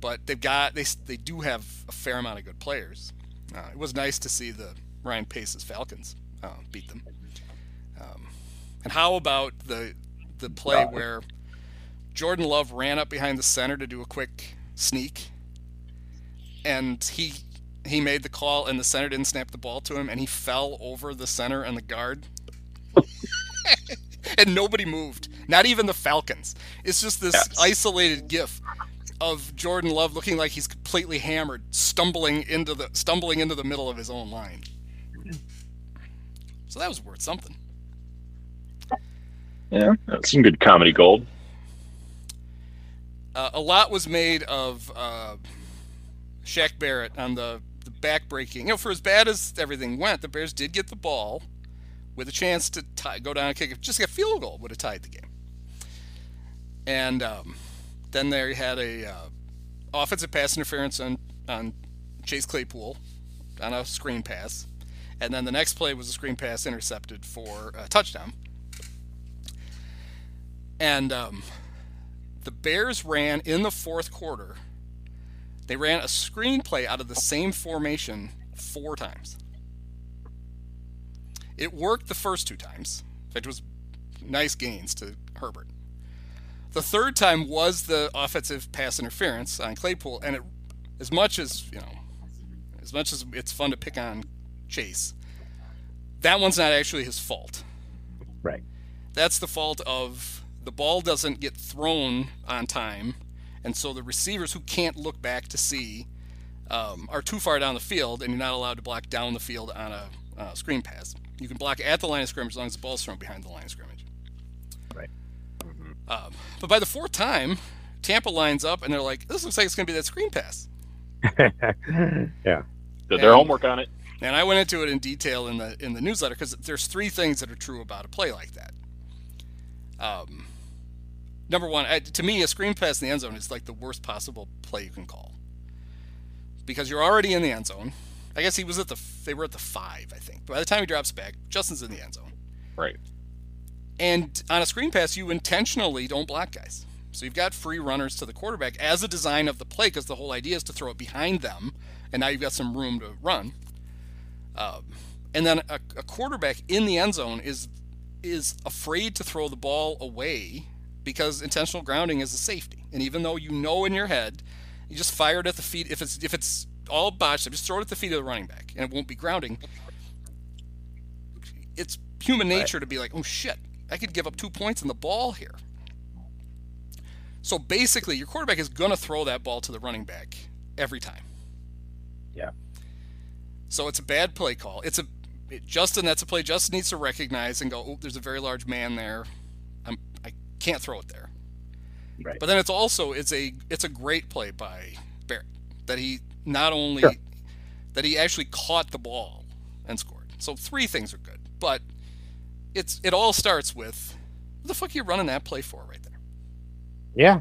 [SPEAKER 2] but they've got they they do have a fair amount of good players. Uh, it was nice to see the Ryan Pace's Falcons uh, beat them. Um, and how about the the play where Jordan Love ran up behind the center to do a quick sneak, and he he made the call, and the center didn't snap the ball to him, and he fell over the center and the guard. and nobody moved, not even the Falcons. It's just this
[SPEAKER 4] Yes.
[SPEAKER 2] isolated gif of Jordan Love looking like he's completely hammered, stumbling into the stumbling into the middle of his own line. So that was worth something.
[SPEAKER 4] Yeah, that's some good comedy gold.
[SPEAKER 2] Uh, a lot was made of uh, Shaq Barrett on the, the back breaking. You know, for as bad as everything went, the Bears did get the ball with a chance to tie, go down and kick. Just a field goal would have tied the game. And um, then they had a uh, offensive pass interference on, on Chase Claypool on a screen pass. And then the next play was a screen pass intercepted for a touchdown. And um, the Bears ran in the fourth quarter. They ran a screenplay out of the same formation four times. It worked the first two times. It was nice gains to Herbert. The third time was the offensive pass interference on Claypool, and it, as much as you know, as much as it's fun to pick on Chase, that one's not actually his fault.
[SPEAKER 3] Right.
[SPEAKER 2] That's the fault of the ball doesn't get thrown on time, and so the receivers who can't look back to see um, are too far down the field, and you're not allowed to block down the field on a uh, screen pass. You can block at the line of scrimmage as long as the ball's thrown behind the line of scrimmage.
[SPEAKER 3] Right.
[SPEAKER 2] Um, but by the fourth time, Tampa lines up, and they're like, "This looks like it's going to be that screen pass."
[SPEAKER 3] yeah.
[SPEAKER 4] Did their homework on it.
[SPEAKER 2] And I went into it in detail in the in the newsletter because there's three things that are true about a play like that. Um, number one, I- to me, a screen pass in the end zone is like the worst possible play you can call because you're already in the end zone. I guess he was at the they were at the five, I think. By the time he drops back, Justin's in the end zone.
[SPEAKER 4] Right.
[SPEAKER 2] And on a screen pass, you intentionally don't block guys. So you've got free runners to the quarterback as a design of the play because the whole idea is to throw it behind them, and now you've got some room to run. Um, and then a, a quarterback in the end zone is is afraid to throw the ball away because intentional grounding is a safety. And even though you know in your head, you just fire it at the feet. If it's if it's all botched, up, just throw it at the feet of the running back, and it won't be grounding. It's human nature to be like, oh shit, I could give up two points in the ball here. So basically, your quarterback is going to throw that ball to the running back every time.
[SPEAKER 3] Yeah.
[SPEAKER 2] So it's a bad play call. It's a Justin. That's a play Justin needs to recognize and go. Oh, there's a very large man there. I'm I can't throw it there.
[SPEAKER 3] Right.
[SPEAKER 2] But then it's also it's a it's a great play by Barrett that he not only
[SPEAKER 3] Sure.
[SPEAKER 2] that he actually caught the ball and scored. So three things are good, but it's it all starts with what the fuck are you running that play for right there?
[SPEAKER 3] Yeah.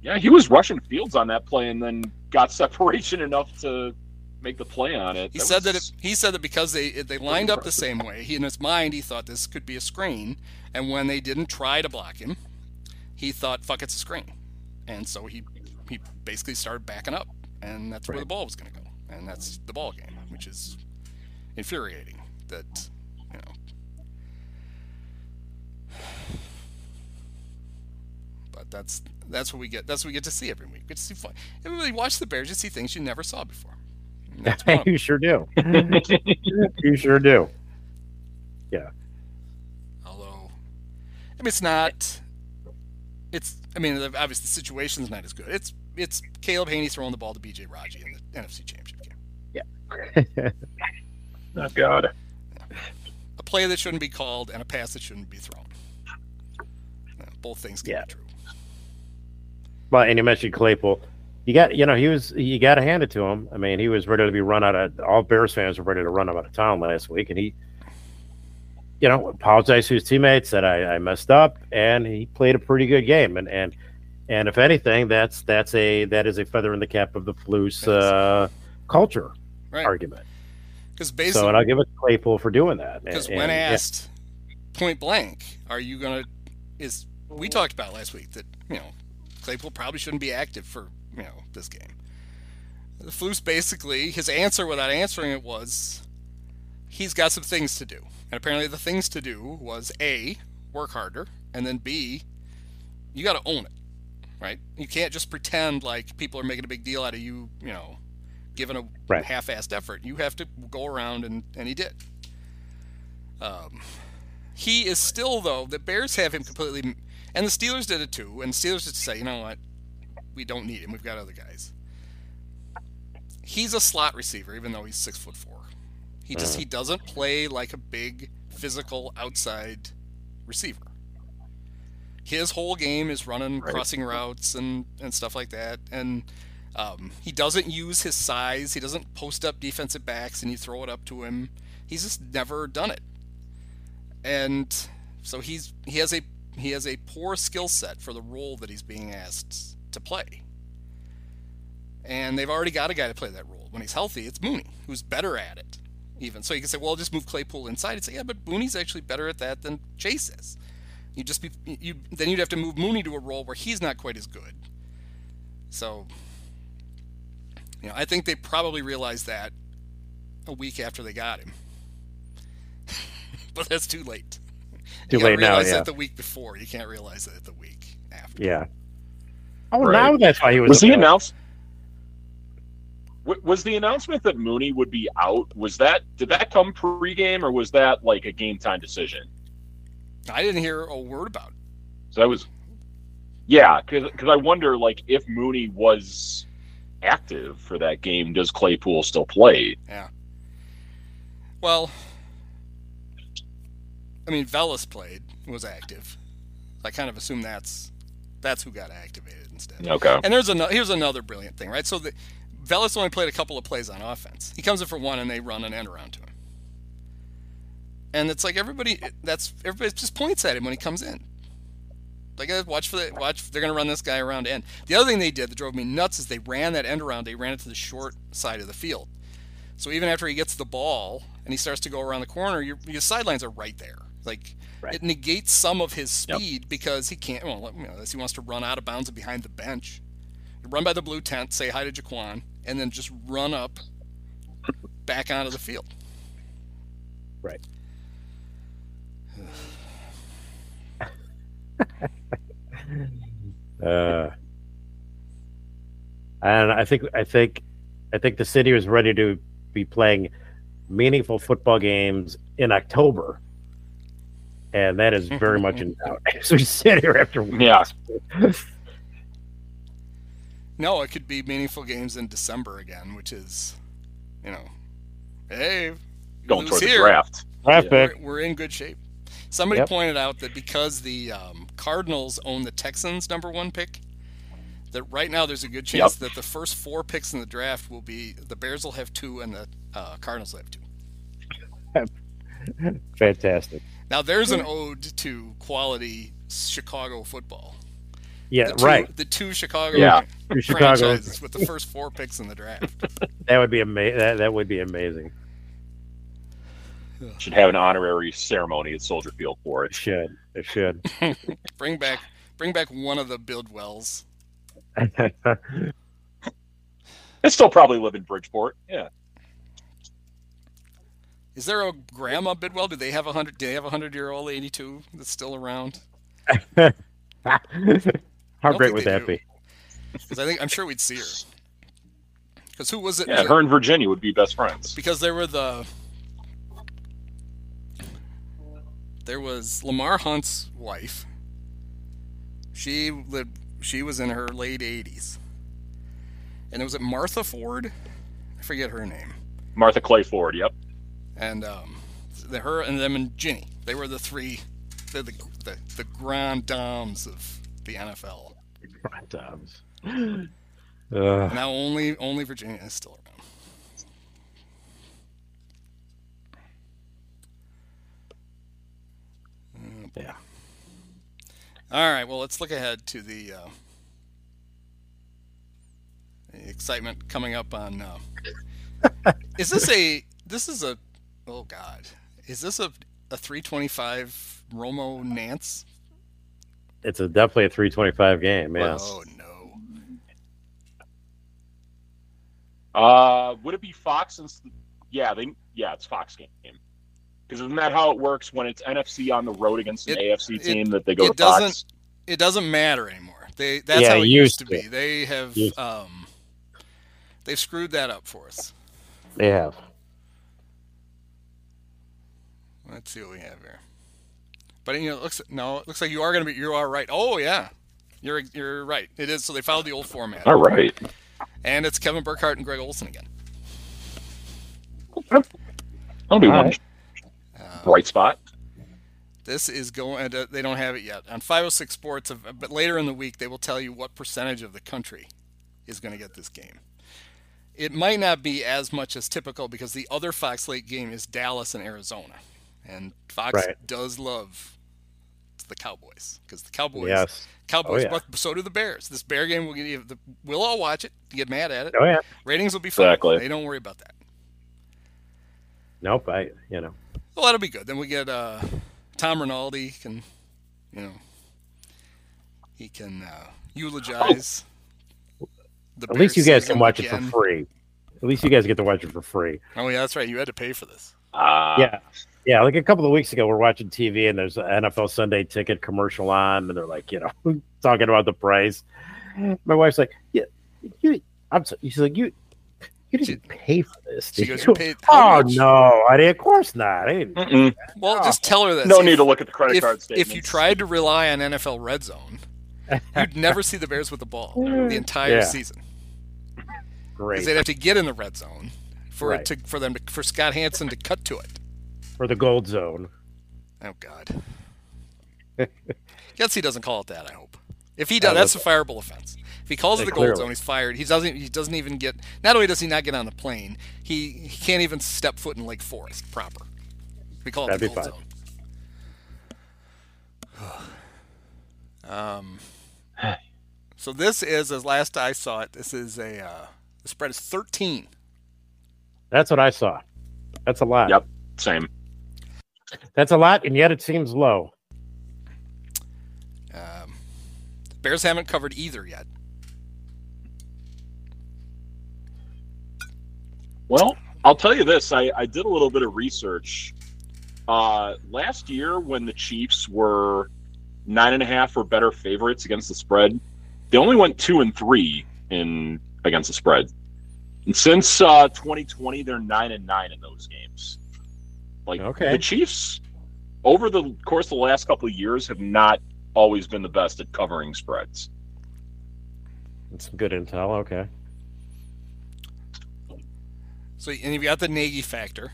[SPEAKER 4] Yeah, he was rushing Fields on that play and then got separation enough to make the play on it.
[SPEAKER 2] He said that it, he said that because they they lined up the same way. He in his mind he thought this could be a screen, and when they didn't try to block him, he thought fuck it's a screen, and so he he basically started backing up, and that's where the ball was going to go, and that's the ball game, which is infuriating. That you know. But that's that's what we get. That's what we get to see every week. We get to see fun. Everybody watch the Bears. You see things you never saw before. And that's one
[SPEAKER 3] you sure do. you sure do. Yeah.
[SPEAKER 2] Although, I mean, it's not. It's. I mean, obviously the situation's not as good. It's. It's Caleb Hanie throwing the ball to B.J. Raji in the NFC Championship game. Yeah.
[SPEAKER 4] oh God.
[SPEAKER 2] A play that shouldn't be called and a pass that shouldn't be thrown. Both things can
[SPEAKER 3] Yeah.
[SPEAKER 2] be true.
[SPEAKER 3] But and you mentioned Claypool. You got you know he was you got to hand it to him. I mean he was ready to be run out of all Bears fans were ready to run him out of town last week, and he you know apologized to his teammates that I, I messed up, and he played a pretty good game. And and and if anything, that's that's a that is a feather in the cap of the Flus uh, culture
[SPEAKER 2] Right.
[SPEAKER 3] argument.
[SPEAKER 2] Because
[SPEAKER 3] So
[SPEAKER 2] basically,
[SPEAKER 3] and I'll give it to Claypool for doing that.
[SPEAKER 2] because when
[SPEAKER 3] and, yeah,
[SPEAKER 2] asked point blank, are you gonna? Is we talked about last week that you know Claypool probably shouldn't be active for you know this game. The Flus basically his answer without answering it was he's got some things to do, and apparently the things to do was a work harder, and then b you got to own it, right? You can't just pretend like people are making a big deal out of you, you know, giving a
[SPEAKER 3] Right.
[SPEAKER 2] half-assed effort. You have to go around, and and he did. Um, he is still though the Bears have him completely, and the Steelers did it too. And the Steelers just say, you know what, we don't need him. We've got other guys. He's a slot receiver, even though he's six foot four. He just he doesn't play like a big physical outside receiver. His whole game is running
[SPEAKER 3] Right.
[SPEAKER 2] crossing routes and and stuff like that, and um, he doesn't use his size. He doesn't post up defensive backs and you throw it up to him. He's just never done it. And so he's he has a he has a poor skill set for the role that he's being asked to play. And they've already got a guy to play that role. When he's healthy, it's Mooney, who's better at it. Even so, you can say, "Well, just move Claypool inside." And say, "Yeah, but Mooney's actually better at that than Chase is." You just be you then you'd have to move Mooney to a role where he's not quite as good. So, you know, I think they probably realized that a week after they got him. but that's too late.
[SPEAKER 3] Too
[SPEAKER 2] you
[SPEAKER 3] late now.
[SPEAKER 2] realize
[SPEAKER 3] Yeah.
[SPEAKER 2] it the week before. You can't realize it the week after.
[SPEAKER 3] Yeah. Oh,
[SPEAKER 4] Right.
[SPEAKER 3] now that's why he was.
[SPEAKER 4] Was the
[SPEAKER 3] available.
[SPEAKER 4] announce? wa- Was the announcement that Mooney would be out? Was that did that come pregame or was that like a game time decision?
[SPEAKER 2] I didn't hear a word about it.
[SPEAKER 4] So that was, yeah, because I wonder like if Mooney was active for that game, does Claypool still play? Yeah.
[SPEAKER 2] Well, I mean, Velus played, was active. I kind of assume that's that's who got activated instead.
[SPEAKER 4] Okay,
[SPEAKER 2] And there's another here's another brilliant thing, right? So the Velus only played a couple of plays on offense. He comes in for one, and they run an end around to him. And it's like everybody that's everybody just points at him when he comes in. Like uh, watch for the watch. They're gonna run this guy around end. The other thing they did that drove me nuts is they ran that end around. They ran it to the short side of the field. So even after he gets the ball and he starts to go around the corner, your, your sidelines are right there. Like
[SPEAKER 3] Right.
[SPEAKER 2] it negates some of his speed because he can't. Well, you know, unless he wants to run out of bounds and behind the bench, run by the blue tent, say hi to Jaquan, and then just run up back onto the field.
[SPEAKER 3] Right. Uh, and I think I think I think the city was ready to be playing meaningful football games in October, and that is very much in doubt as we sit here after
[SPEAKER 4] yeah,
[SPEAKER 2] No, it could be meaningful games in December again, which is, you know, hey,
[SPEAKER 4] going
[SPEAKER 2] lose
[SPEAKER 4] toward the
[SPEAKER 2] here,
[SPEAKER 4] draft.
[SPEAKER 3] draft
[SPEAKER 2] We're, we're in good shape. Somebody
[SPEAKER 3] Yep.
[SPEAKER 2] pointed out that because the um, Cardinals own the Texans' number one pick, that right now there's a good chance that the first four picks in the draft will be the Bears will have two and the uh, Cardinals will have two.
[SPEAKER 3] Fantastic.
[SPEAKER 2] Now there's an ode to quality Chicago football.
[SPEAKER 3] Yeah,
[SPEAKER 2] The two,
[SPEAKER 3] right.
[SPEAKER 2] The two Chicago
[SPEAKER 4] Yeah.
[SPEAKER 3] Chicago.
[SPEAKER 2] franchises with the first four picks in the draft.
[SPEAKER 3] That would be amazing. That, that would be amazing.
[SPEAKER 4] Should have an honorary ceremony at Soldier Field for
[SPEAKER 3] It
[SPEAKER 4] it.
[SPEAKER 3] should. It should.
[SPEAKER 2] bring back, bring back one of the Bidwells.
[SPEAKER 4] They still probably live in Bridgeport. Yeah,
[SPEAKER 2] Is there a grandma Bidwell? Do they have a hundred? Do they have a hundred year old eighty two that's still around?
[SPEAKER 3] How great would that
[SPEAKER 2] do.
[SPEAKER 3] be?
[SPEAKER 2] Because I think I'm sure we'd see her. Because who was it?
[SPEAKER 4] yeah. Her and Virginia would be best friends.
[SPEAKER 2] because there were the there was Lamar Hunt's wife. She lived. She was in her late 80s, and it was it Martha Ford. I forget her name.
[SPEAKER 4] Martha Clay Ford. Yep.
[SPEAKER 2] And um, the, her and them and Ginny. They were the three. They're the the, the grand dames of the NFL.
[SPEAKER 3] Times. Uh,
[SPEAKER 2] Now only only Virginia is still around.
[SPEAKER 3] Yeah.
[SPEAKER 2] All right. Well, let's look ahead to the, uh, the excitement coming up on. Uh, is this a? This is a. Oh God. Is this a a 325 Romo Nantz?
[SPEAKER 3] it's a definitely a 325 game. Yeah.
[SPEAKER 2] Oh no.
[SPEAKER 4] Uh, would it be Fox? And yeah, they yeah, it's Fox game. Because isn't that how it works when it's NFC on the road against an
[SPEAKER 2] It-
[SPEAKER 4] AFC
[SPEAKER 2] it-
[SPEAKER 4] team that they go
[SPEAKER 2] it
[SPEAKER 4] to Fox?
[SPEAKER 2] doesn't- It doesn't matter anymore. They that's
[SPEAKER 3] Yeah,
[SPEAKER 2] how it
[SPEAKER 3] it
[SPEAKER 2] used to
[SPEAKER 3] used
[SPEAKER 2] be. They have um, they've screwed that up for us.
[SPEAKER 3] They have.
[SPEAKER 2] Let's see what we have here. But you know, it looks no, it looks like you are going to be. You are right. Oh yeah, you're you're right. It is. So they followed the old format,
[SPEAKER 4] All right.
[SPEAKER 2] and it's Kevin Burkhardt and Greg Olsen again.
[SPEAKER 4] That'll be
[SPEAKER 3] All
[SPEAKER 4] one
[SPEAKER 3] right.
[SPEAKER 2] Uh,
[SPEAKER 4] bright spot.
[SPEAKER 2] This is going. Uh, they don't have it yet on 506 Sports, but later in the week they will tell you what percentage of the country is going to get this game. It might not be as much as typical because the other Fox Late game is Dallas and Arizona, and Fox
[SPEAKER 3] Right.
[SPEAKER 2] does love the Cowboys because the Cowboys,
[SPEAKER 3] Yes.
[SPEAKER 2] Cowboys,
[SPEAKER 3] Oh, yeah.
[SPEAKER 2] but so do the Bears. This Bear game, will get, the, we'll all watch it, get mad at it.
[SPEAKER 3] Oh yeah.
[SPEAKER 2] Ratings will be fine.
[SPEAKER 4] Exactly.
[SPEAKER 2] They don't worry about that.
[SPEAKER 3] Nope. I you know.
[SPEAKER 2] Well, that'll be good. Then we get uh, Tom Rinaldi can, you know, he can uh, eulogize. The
[SPEAKER 3] At least you guys can
[SPEAKER 2] season
[SPEAKER 3] watch it for free. At least you guys get to watch it for free.
[SPEAKER 2] Oh yeah, that's right. You had to pay for this.
[SPEAKER 4] Uh,
[SPEAKER 3] yeah. Yeah, like a couple of weeks ago, we're watching TV and there's an NFL Sunday ticket commercial on, and they're like, you know, talking about the price. My wife's like, "Yeah, you." I'm so, she's like, "You, you didn't pay for this."
[SPEAKER 2] She
[SPEAKER 3] did
[SPEAKER 2] goes,
[SPEAKER 3] you?"
[SPEAKER 2] "You paid
[SPEAKER 3] oh
[SPEAKER 2] much?"
[SPEAKER 3] no, I did. Of course not. I didn't.
[SPEAKER 4] Mm-mm.
[SPEAKER 2] Well,
[SPEAKER 3] Oh.
[SPEAKER 2] just tell her that.
[SPEAKER 4] No
[SPEAKER 2] See,
[SPEAKER 4] need
[SPEAKER 2] if-
[SPEAKER 4] to look at the credit
[SPEAKER 2] if,
[SPEAKER 4] card statements.
[SPEAKER 2] if you tried to rely on NFL Red Zone, you'd never see the Bears with the ball the entire
[SPEAKER 3] Yeah.
[SPEAKER 2] season.
[SPEAKER 3] Great
[SPEAKER 2] Because they'd have to get in the red zone for
[SPEAKER 3] Right.
[SPEAKER 2] it to for them to for Scott Hanson to cut to it.
[SPEAKER 3] For the gold zone.
[SPEAKER 2] Oh God. Guess he doesn't call it that. I hope. If he does, that's a fireable offense. If he calls it the gold zone, he's fired. He doesn't. He doesn't even get. Not only does he not get on the plane, he, he can't even step foot in Lake Forest proper. We call it
[SPEAKER 3] That'd
[SPEAKER 2] the
[SPEAKER 3] be
[SPEAKER 2] gold
[SPEAKER 3] fine.
[SPEAKER 2] zone. um. So this is, as last I saw it, this is a uh, the spread is 13.
[SPEAKER 3] That's what I saw. That's a lot.
[SPEAKER 4] Yep. Same.
[SPEAKER 3] That's a lot, and yet it seems low.
[SPEAKER 2] Um, Bears haven't covered either yet.
[SPEAKER 4] Well, I'll tell you this. I, I did a little bit of research. Uh, last year, when the Chiefs were nine and a half or better favorites against the spread, they only went two and three in against the spread. And since uh, 2020, they're nine and nine in those games. Like
[SPEAKER 3] Okay.
[SPEAKER 4] the Chiefs, over the course of the last couple of years, have not always been the best at covering spreads.
[SPEAKER 3] That's some good intel. Okay.
[SPEAKER 2] So and you've got the Nagy factor.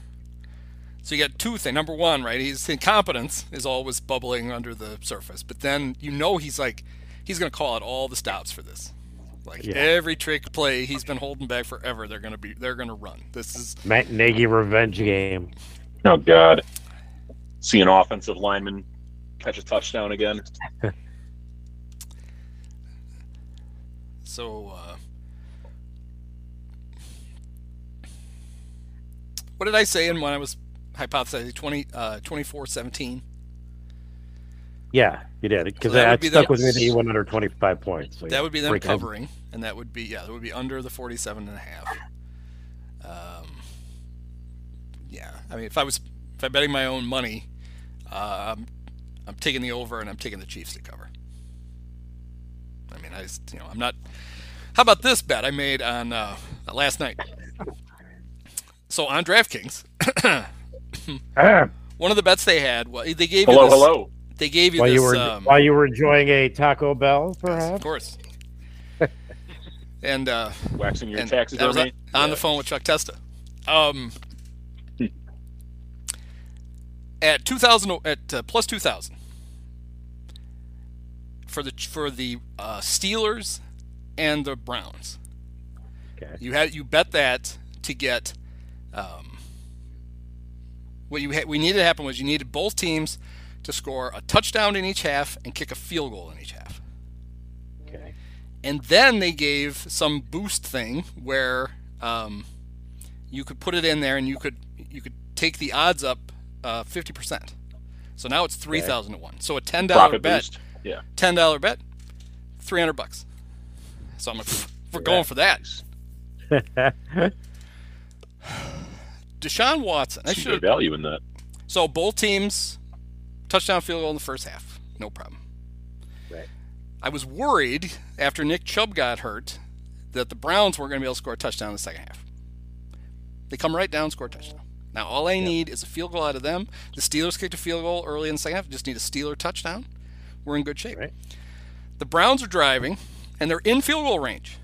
[SPEAKER 2] So you got two things. Number one, right? His incompetence is always bubbling under the surface, but then you know he's like he's going to call out all the stops for this. Like
[SPEAKER 3] Yeah.
[SPEAKER 2] every trick play he's been holding back forever, they're going to be they're going to run. This is
[SPEAKER 3] Matt Nagy revenge game.
[SPEAKER 4] Oh God! See an offensive lineman catch a touchdown again.
[SPEAKER 2] so. Uh, what did I say in when I was hypothesizing 20, uh, 24-17?
[SPEAKER 3] Yeah, you did because
[SPEAKER 2] So that
[SPEAKER 3] that
[SPEAKER 2] would be
[SPEAKER 3] stuck
[SPEAKER 2] the-
[SPEAKER 3] with me that he went under 25 points. So
[SPEAKER 2] That would be them
[SPEAKER 3] break it.
[SPEAKER 2] covering, and that would be yeah, that would be under the 47 and a half. Um, yeah, I mean, if I was if I'm betting my own money, uh, I'm I'm taking the over and I'm taking the Chiefs to cover. I mean, I just, you know I'm not. How about this bet I made on uh, last night? So on DraftKings,
[SPEAKER 3] Ah,
[SPEAKER 2] one of the bets they had, well, they gave
[SPEAKER 4] Hello,
[SPEAKER 2] you this,
[SPEAKER 4] hello.
[SPEAKER 2] They gave you
[SPEAKER 3] while
[SPEAKER 2] this.
[SPEAKER 3] you were
[SPEAKER 2] um,
[SPEAKER 3] while you were enjoying a Taco Bell,
[SPEAKER 2] Yes, of course. and uh,
[SPEAKER 4] Waxing your
[SPEAKER 2] and I was
[SPEAKER 4] taxidermy.
[SPEAKER 2] on, on the phone with Chuck Testa. Um, at two thousand at uh, plus two thousand for the for the uh, Steelers and the Browns.
[SPEAKER 3] Okay.
[SPEAKER 2] You had you bet that to get. Um, what you had, we needed to happen was you needed both teams to score a touchdown in each half and kick a field goal in each half.
[SPEAKER 3] Okay.
[SPEAKER 2] And then they gave some boost thing where um, you could put it in there and you could you could take the odds up uh, fifty percent. So now it's three thousand to one. So a ten dollar
[SPEAKER 4] Profit
[SPEAKER 2] bet,
[SPEAKER 4] boost. Yeah.
[SPEAKER 2] ten dollar bet, three hundred bucks. So I'm like, we're going for that. Deshaun Watson. I should
[SPEAKER 4] value in that.
[SPEAKER 2] so both teams touchdown field goal in the first half. No problem.
[SPEAKER 3] Right.
[SPEAKER 2] I was worried after Nick Chubb got hurt that the Browns weren't going to be able to score a touchdown in the second half. They come right down, score a touchdown. Now all I need is a field goal out of them. The Steelers kicked a field goal early in the second half. Just need a Steeler touchdown. We're in good shape.
[SPEAKER 3] Right.
[SPEAKER 2] The Browns are driving, and they're in field goal range.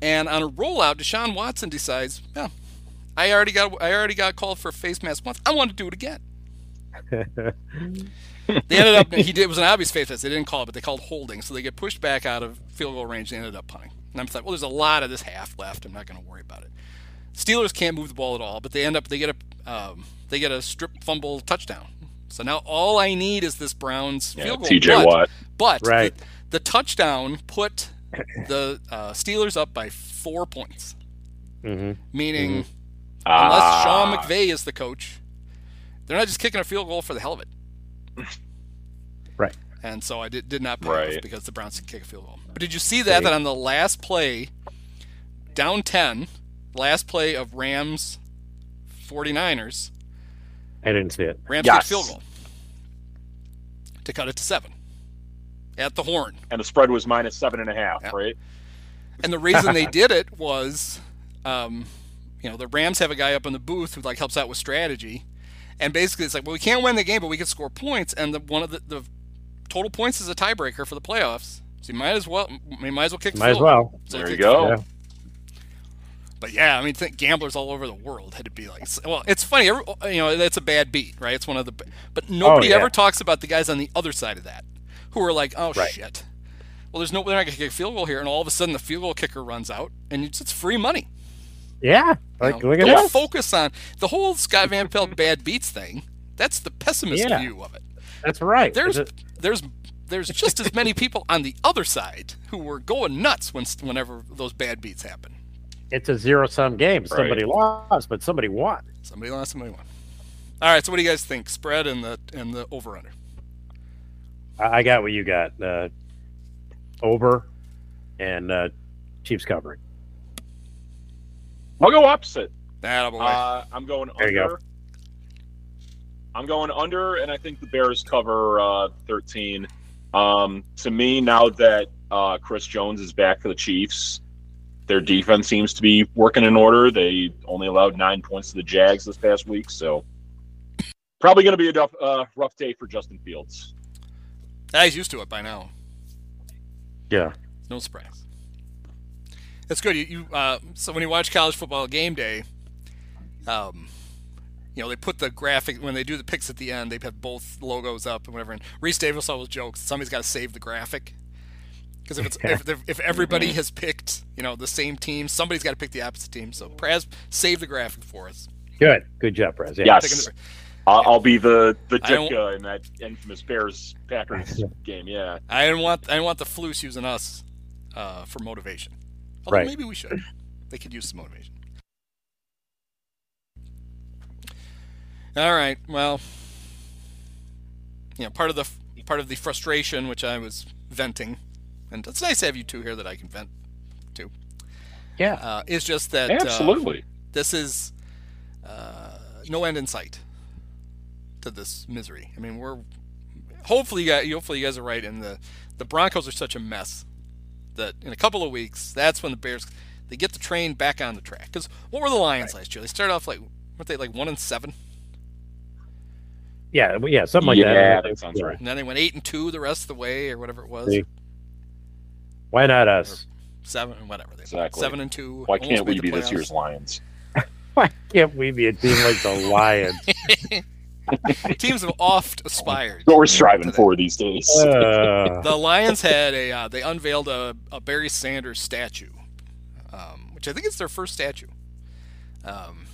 [SPEAKER 2] And on a rollout, Deshaun Watson decides, yeah, I already got I already got called for a face mask once. I want to do it again. They ended up he did it was an obvious face mask. They didn't call it, but they called holding, so they get pushed back out of field goal range. They ended up punting. And I'm like, well, there's a lot of this half left. I'm not going to worry about it. Steelers can't move the ball at all, but they end up they get a um, they get a strip fumble touchdown. So now all I need is this Browns
[SPEAKER 4] Yeah,
[SPEAKER 2] field goal.
[SPEAKER 4] TJ
[SPEAKER 2] but,
[SPEAKER 4] Watt.
[SPEAKER 2] But
[SPEAKER 3] Right.
[SPEAKER 2] the, the touchdown put the uh, Steelers up by four points,
[SPEAKER 3] Mm-hmm.
[SPEAKER 2] meaning unless
[SPEAKER 4] Ah,
[SPEAKER 2] Sean McVay is the coach, they're not just kicking a field goal for the hell of it.
[SPEAKER 3] Right.
[SPEAKER 2] And so I did, did not pay
[SPEAKER 4] Right.
[SPEAKER 2] off because the Browns can kick a field goal. But did you see that?
[SPEAKER 3] Right.
[SPEAKER 2] That on the last play, down 10, last play of Rams 49ers,
[SPEAKER 3] I didn't see it.
[SPEAKER 2] Rams
[SPEAKER 4] Yes.
[SPEAKER 2] kicked field goal to cut it to seven at the horn.
[SPEAKER 4] and the spread was minus seven and a half,
[SPEAKER 2] Yeah.
[SPEAKER 4] right?
[SPEAKER 2] And the reason they did it was, um, you know, the Rams have a guy up in the booth who like helps out with strategy, and basically it's like, well, we can't win the game, but we can score points, and the one of the, the total points is a tiebreaker for the playoffs. So you might as well, you might as well kick. the
[SPEAKER 3] Might as
[SPEAKER 2] field goal.
[SPEAKER 3] well.
[SPEAKER 2] So
[SPEAKER 4] There you
[SPEAKER 2] kicked the
[SPEAKER 4] go.
[SPEAKER 2] But yeah, I mean, gamblers all over the world had to be like, well, it's funny, every, oh, you know, that's a bad beat, right? It's one of the, but oh, nobody
[SPEAKER 3] yeah.
[SPEAKER 2] ever talks about the guys on the other side of that, who are like, oh
[SPEAKER 3] Right.
[SPEAKER 2] shit. Well, there's no, they're not gonna kick a field goal here, and all of a sudden the field goal kicker runs out, and it's, it's free money.
[SPEAKER 3] Yeah.
[SPEAKER 2] you
[SPEAKER 3] Like,
[SPEAKER 2] know?
[SPEAKER 3] look at
[SPEAKER 2] Don't focus on the whole Scott Van Pelt bad beats thing. That's the pessimist
[SPEAKER 3] Yeah.
[SPEAKER 2] view of it.
[SPEAKER 3] That's right.
[SPEAKER 2] There's,
[SPEAKER 3] it-
[SPEAKER 2] there's, there's just as many people on the other side who were going nuts when, whenever those bad beats happen.
[SPEAKER 3] It's a zero sum game. Somebody lost, but somebody won.
[SPEAKER 2] Somebody lost, somebody won. All right, so what do you guys think? Spread and the and the over under.
[SPEAKER 3] I I got what you got. Uh, over and uh, Chiefs covering.
[SPEAKER 4] I'll go opposite.
[SPEAKER 2] That.
[SPEAKER 4] Uh, I'm going
[SPEAKER 3] There you
[SPEAKER 4] under. I'm going under, and I think the Bears cover uh, 13. Um, to me, now that uh, Chris Jones is back for the Chiefs, their defense seems to be working in order. They only allowed nine points to the Jags this past week, so probably going to be a rough, uh, rough day for Justin Fields.
[SPEAKER 2] Ah, He's used to it by now.
[SPEAKER 3] Yeah.
[SPEAKER 2] No surprise. That's good. You, you uh, so when you watch college football game day, um, you know they put the graphic when they do the picks at the end. They have both logos up and whatever. And Rece Davis always jokes somebody's got to save the graphic because if it's if, if everybody has picked you know the same team, somebody's got to pick the opposite team. So Praz, save the graphic for us.
[SPEAKER 3] Good. Good job, Prez. Yeah.
[SPEAKER 4] Yes.
[SPEAKER 2] The-
[SPEAKER 4] I'll, I'll be the the
[SPEAKER 2] I don't-
[SPEAKER 4] dick uh, in that infamous Bears Packers game. Yeah,
[SPEAKER 2] I didn't want I didn't want the Flus using us uh, for motivation. Although
[SPEAKER 3] Right.
[SPEAKER 2] maybe we should. They could use some motivation. All right. Well, you know, part of the part of the frustration which I was venting, and it's nice to have you two here that I can vent to,
[SPEAKER 3] Yeah.
[SPEAKER 2] uh, is just that uh,
[SPEAKER 4] absolutely.
[SPEAKER 2] this is uh, no end in sight to this misery. I mean, we're hopefully you guys, hopefully you guys are right. And the the Broncos are such a mess that in a couple of weeks, that's when the Bears they get the train back on the track. Because what were the Lions last year? They started off like weren't they like one and seven,
[SPEAKER 3] Yeah. Yeah. Something like
[SPEAKER 4] Yeah,
[SPEAKER 3] that.
[SPEAKER 4] that sounds right.
[SPEAKER 2] and then they went eight and two the rest of the way, or whatever it was.
[SPEAKER 3] See. Why not us?
[SPEAKER 2] Seven, whatever. They
[SPEAKER 4] Exactly.
[SPEAKER 2] Seven and two.
[SPEAKER 4] Why can't we
[SPEAKER 2] the
[SPEAKER 4] be this year's Lions?
[SPEAKER 3] Why can't we be a team like the Lions?
[SPEAKER 2] Teams have oft aspired.
[SPEAKER 4] What we're striving for these days.
[SPEAKER 3] Uh,
[SPEAKER 2] the Lions had a uh, they unveiled a, a Barry Sanders statue, um, which I think is their first statue. Um,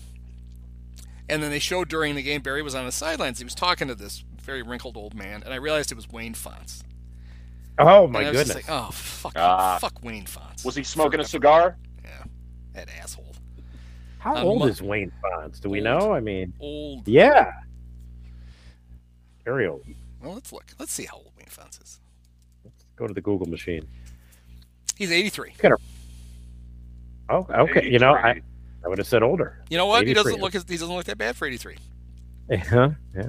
[SPEAKER 2] and then they showed during the game Barry was on the sidelines. He was talking to this very wrinkled old man, and I realized it was Wayne Fontes.
[SPEAKER 3] Oh
[SPEAKER 2] And
[SPEAKER 3] my
[SPEAKER 2] I was
[SPEAKER 3] goodness!
[SPEAKER 2] just like, oh fuck,
[SPEAKER 4] Ah.
[SPEAKER 2] fuck Wayne Fontes.
[SPEAKER 4] Was he smoking a cigar?
[SPEAKER 2] Yeah, that asshole.
[SPEAKER 3] How
[SPEAKER 2] I'm
[SPEAKER 3] old
[SPEAKER 2] mu-
[SPEAKER 3] is Wayne Fontes? Do we know? I mean,
[SPEAKER 2] Old.
[SPEAKER 3] yeah, very old.
[SPEAKER 2] Well, let's look. Let's see how old Wayne Fontes is.
[SPEAKER 3] Let's go to the Google machine.
[SPEAKER 2] He's 83.
[SPEAKER 3] Oh, okay. You know, I, I would have said older.
[SPEAKER 2] You know what? He doesn't look. He doesn't look that bad for 83.
[SPEAKER 3] Yeah, yeah.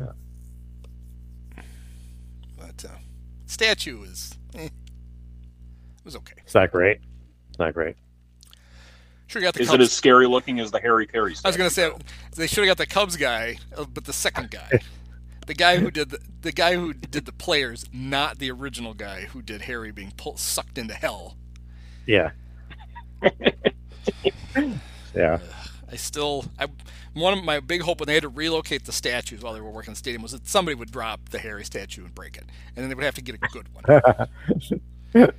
[SPEAKER 2] Statue is. Eh, it was okay.
[SPEAKER 3] It's not great. It's not great.
[SPEAKER 2] Sure, got the
[SPEAKER 4] Is
[SPEAKER 2] Cubs.
[SPEAKER 4] it as scary looking as the Harry Caray?
[SPEAKER 2] I was gonna say they should have got the Cubs guy, uh, but the second guy, the guy who did the, the guy who did the players, not the original guy who did Harry being pulled, sucked into hell.
[SPEAKER 3] Yeah. yeah.
[SPEAKER 2] I still, I one of my big hope when they had to relocate the statues while they were working in the stadium was that somebody would drop the Harry statue and break it, and then they would have to get a good one.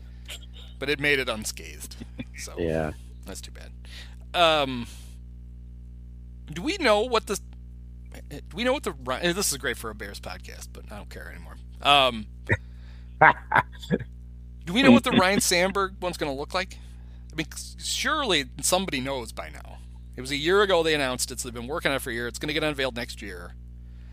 [SPEAKER 2] but it made it unscathed, so
[SPEAKER 3] Yeah.
[SPEAKER 2] that's too bad. Um, do we know what the do we know what the this is great for a Bears podcast, but I don't care anymore. Um, do we know what the Ryne Sandberg one's going to look like? I mean, surely somebody knows by now. It was a year ago they announced it, so they've been working on it for a year. It's going to get unveiled next year.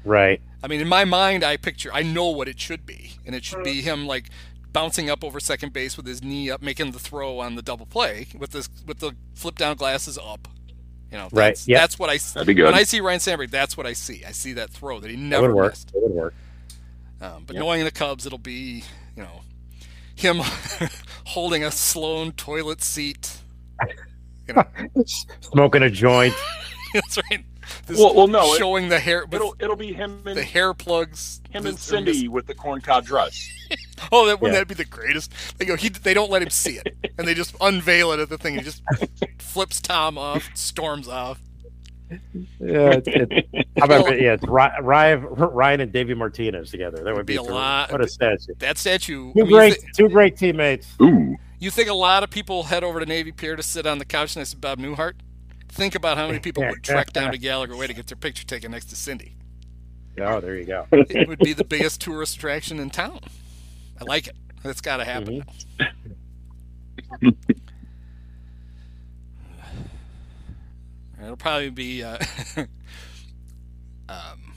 [SPEAKER 3] Right.
[SPEAKER 2] I mean, in my mind, I picture, I know what it should be, and it should be him like bouncing up over second base with his knee up, making the throw on the double play with this with the flip down glasses up. You know,
[SPEAKER 3] Right,
[SPEAKER 2] that's,
[SPEAKER 3] yeah.
[SPEAKER 2] that's what I.
[SPEAKER 4] That'd be good.
[SPEAKER 2] When I see Ryne Sandberg, that's what I see. I see that throw that he
[SPEAKER 3] That
[SPEAKER 2] never
[SPEAKER 3] would work.
[SPEAKER 2] missed.
[SPEAKER 3] It would work.
[SPEAKER 2] Um, but
[SPEAKER 3] Yep.
[SPEAKER 2] knowing the Cubs, it'll be you know him holding a Sloan toilet seat.
[SPEAKER 3] Smoking a joint.
[SPEAKER 2] that's right. This
[SPEAKER 4] Well, well, no, it,
[SPEAKER 2] showing the hair, with
[SPEAKER 4] it'll it'll be him and
[SPEAKER 2] the hair plugs.
[SPEAKER 4] him
[SPEAKER 2] the-
[SPEAKER 4] and Cindy with the corncob dress.
[SPEAKER 2] Oh, that wouldn't
[SPEAKER 3] Yeah.
[SPEAKER 2] that be the greatest? They go, he, they don't let him see it, and they just unveil it at the thing. He just flips Tom off, storms off.
[SPEAKER 3] Yeah, it's, it's, how about yeah, it's Ryne, Ryne and Davey Martinez together. That would
[SPEAKER 2] be
[SPEAKER 3] be,
[SPEAKER 2] a lot-
[SPEAKER 3] What a statue.
[SPEAKER 2] That statue. I
[SPEAKER 3] Two
[SPEAKER 2] mean, you,
[SPEAKER 3] great,
[SPEAKER 2] thi-
[SPEAKER 3] two great teammates.
[SPEAKER 4] Ooh,
[SPEAKER 2] you think a lot of people head over to Navy Pier to sit on the couch next to Bob Newhart? Think about how many people would trek down to Gallagher Way to get their picture taken next to Cindy.
[SPEAKER 3] Oh, there you go.
[SPEAKER 2] It would be the biggest tourist attraction in town. I like it. That's got to happen.
[SPEAKER 3] Mm-hmm.
[SPEAKER 2] It'll probably be. Uh, um,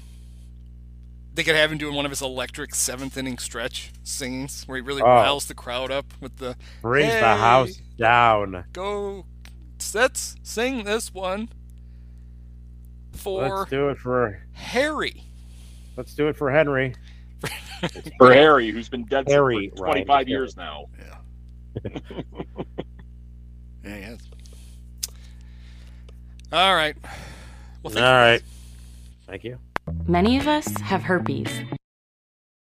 [SPEAKER 2] they could have him doing one of his electric seventh inning stretch singings where he really
[SPEAKER 3] Oh.
[SPEAKER 2] riles the crowd up with the
[SPEAKER 3] Brings
[SPEAKER 2] Hey.
[SPEAKER 3] the house down.
[SPEAKER 2] go. Let's sing this one for
[SPEAKER 3] Let's do it for
[SPEAKER 2] Harry.
[SPEAKER 3] let's do it for Henry.
[SPEAKER 4] for Harry, who's been dead
[SPEAKER 3] Harry,
[SPEAKER 4] for 25
[SPEAKER 3] Harry.
[SPEAKER 4] years now.
[SPEAKER 2] Yeah, yes. All right. Well, thank
[SPEAKER 3] All Thank you.
[SPEAKER 5] Many of us have herpes.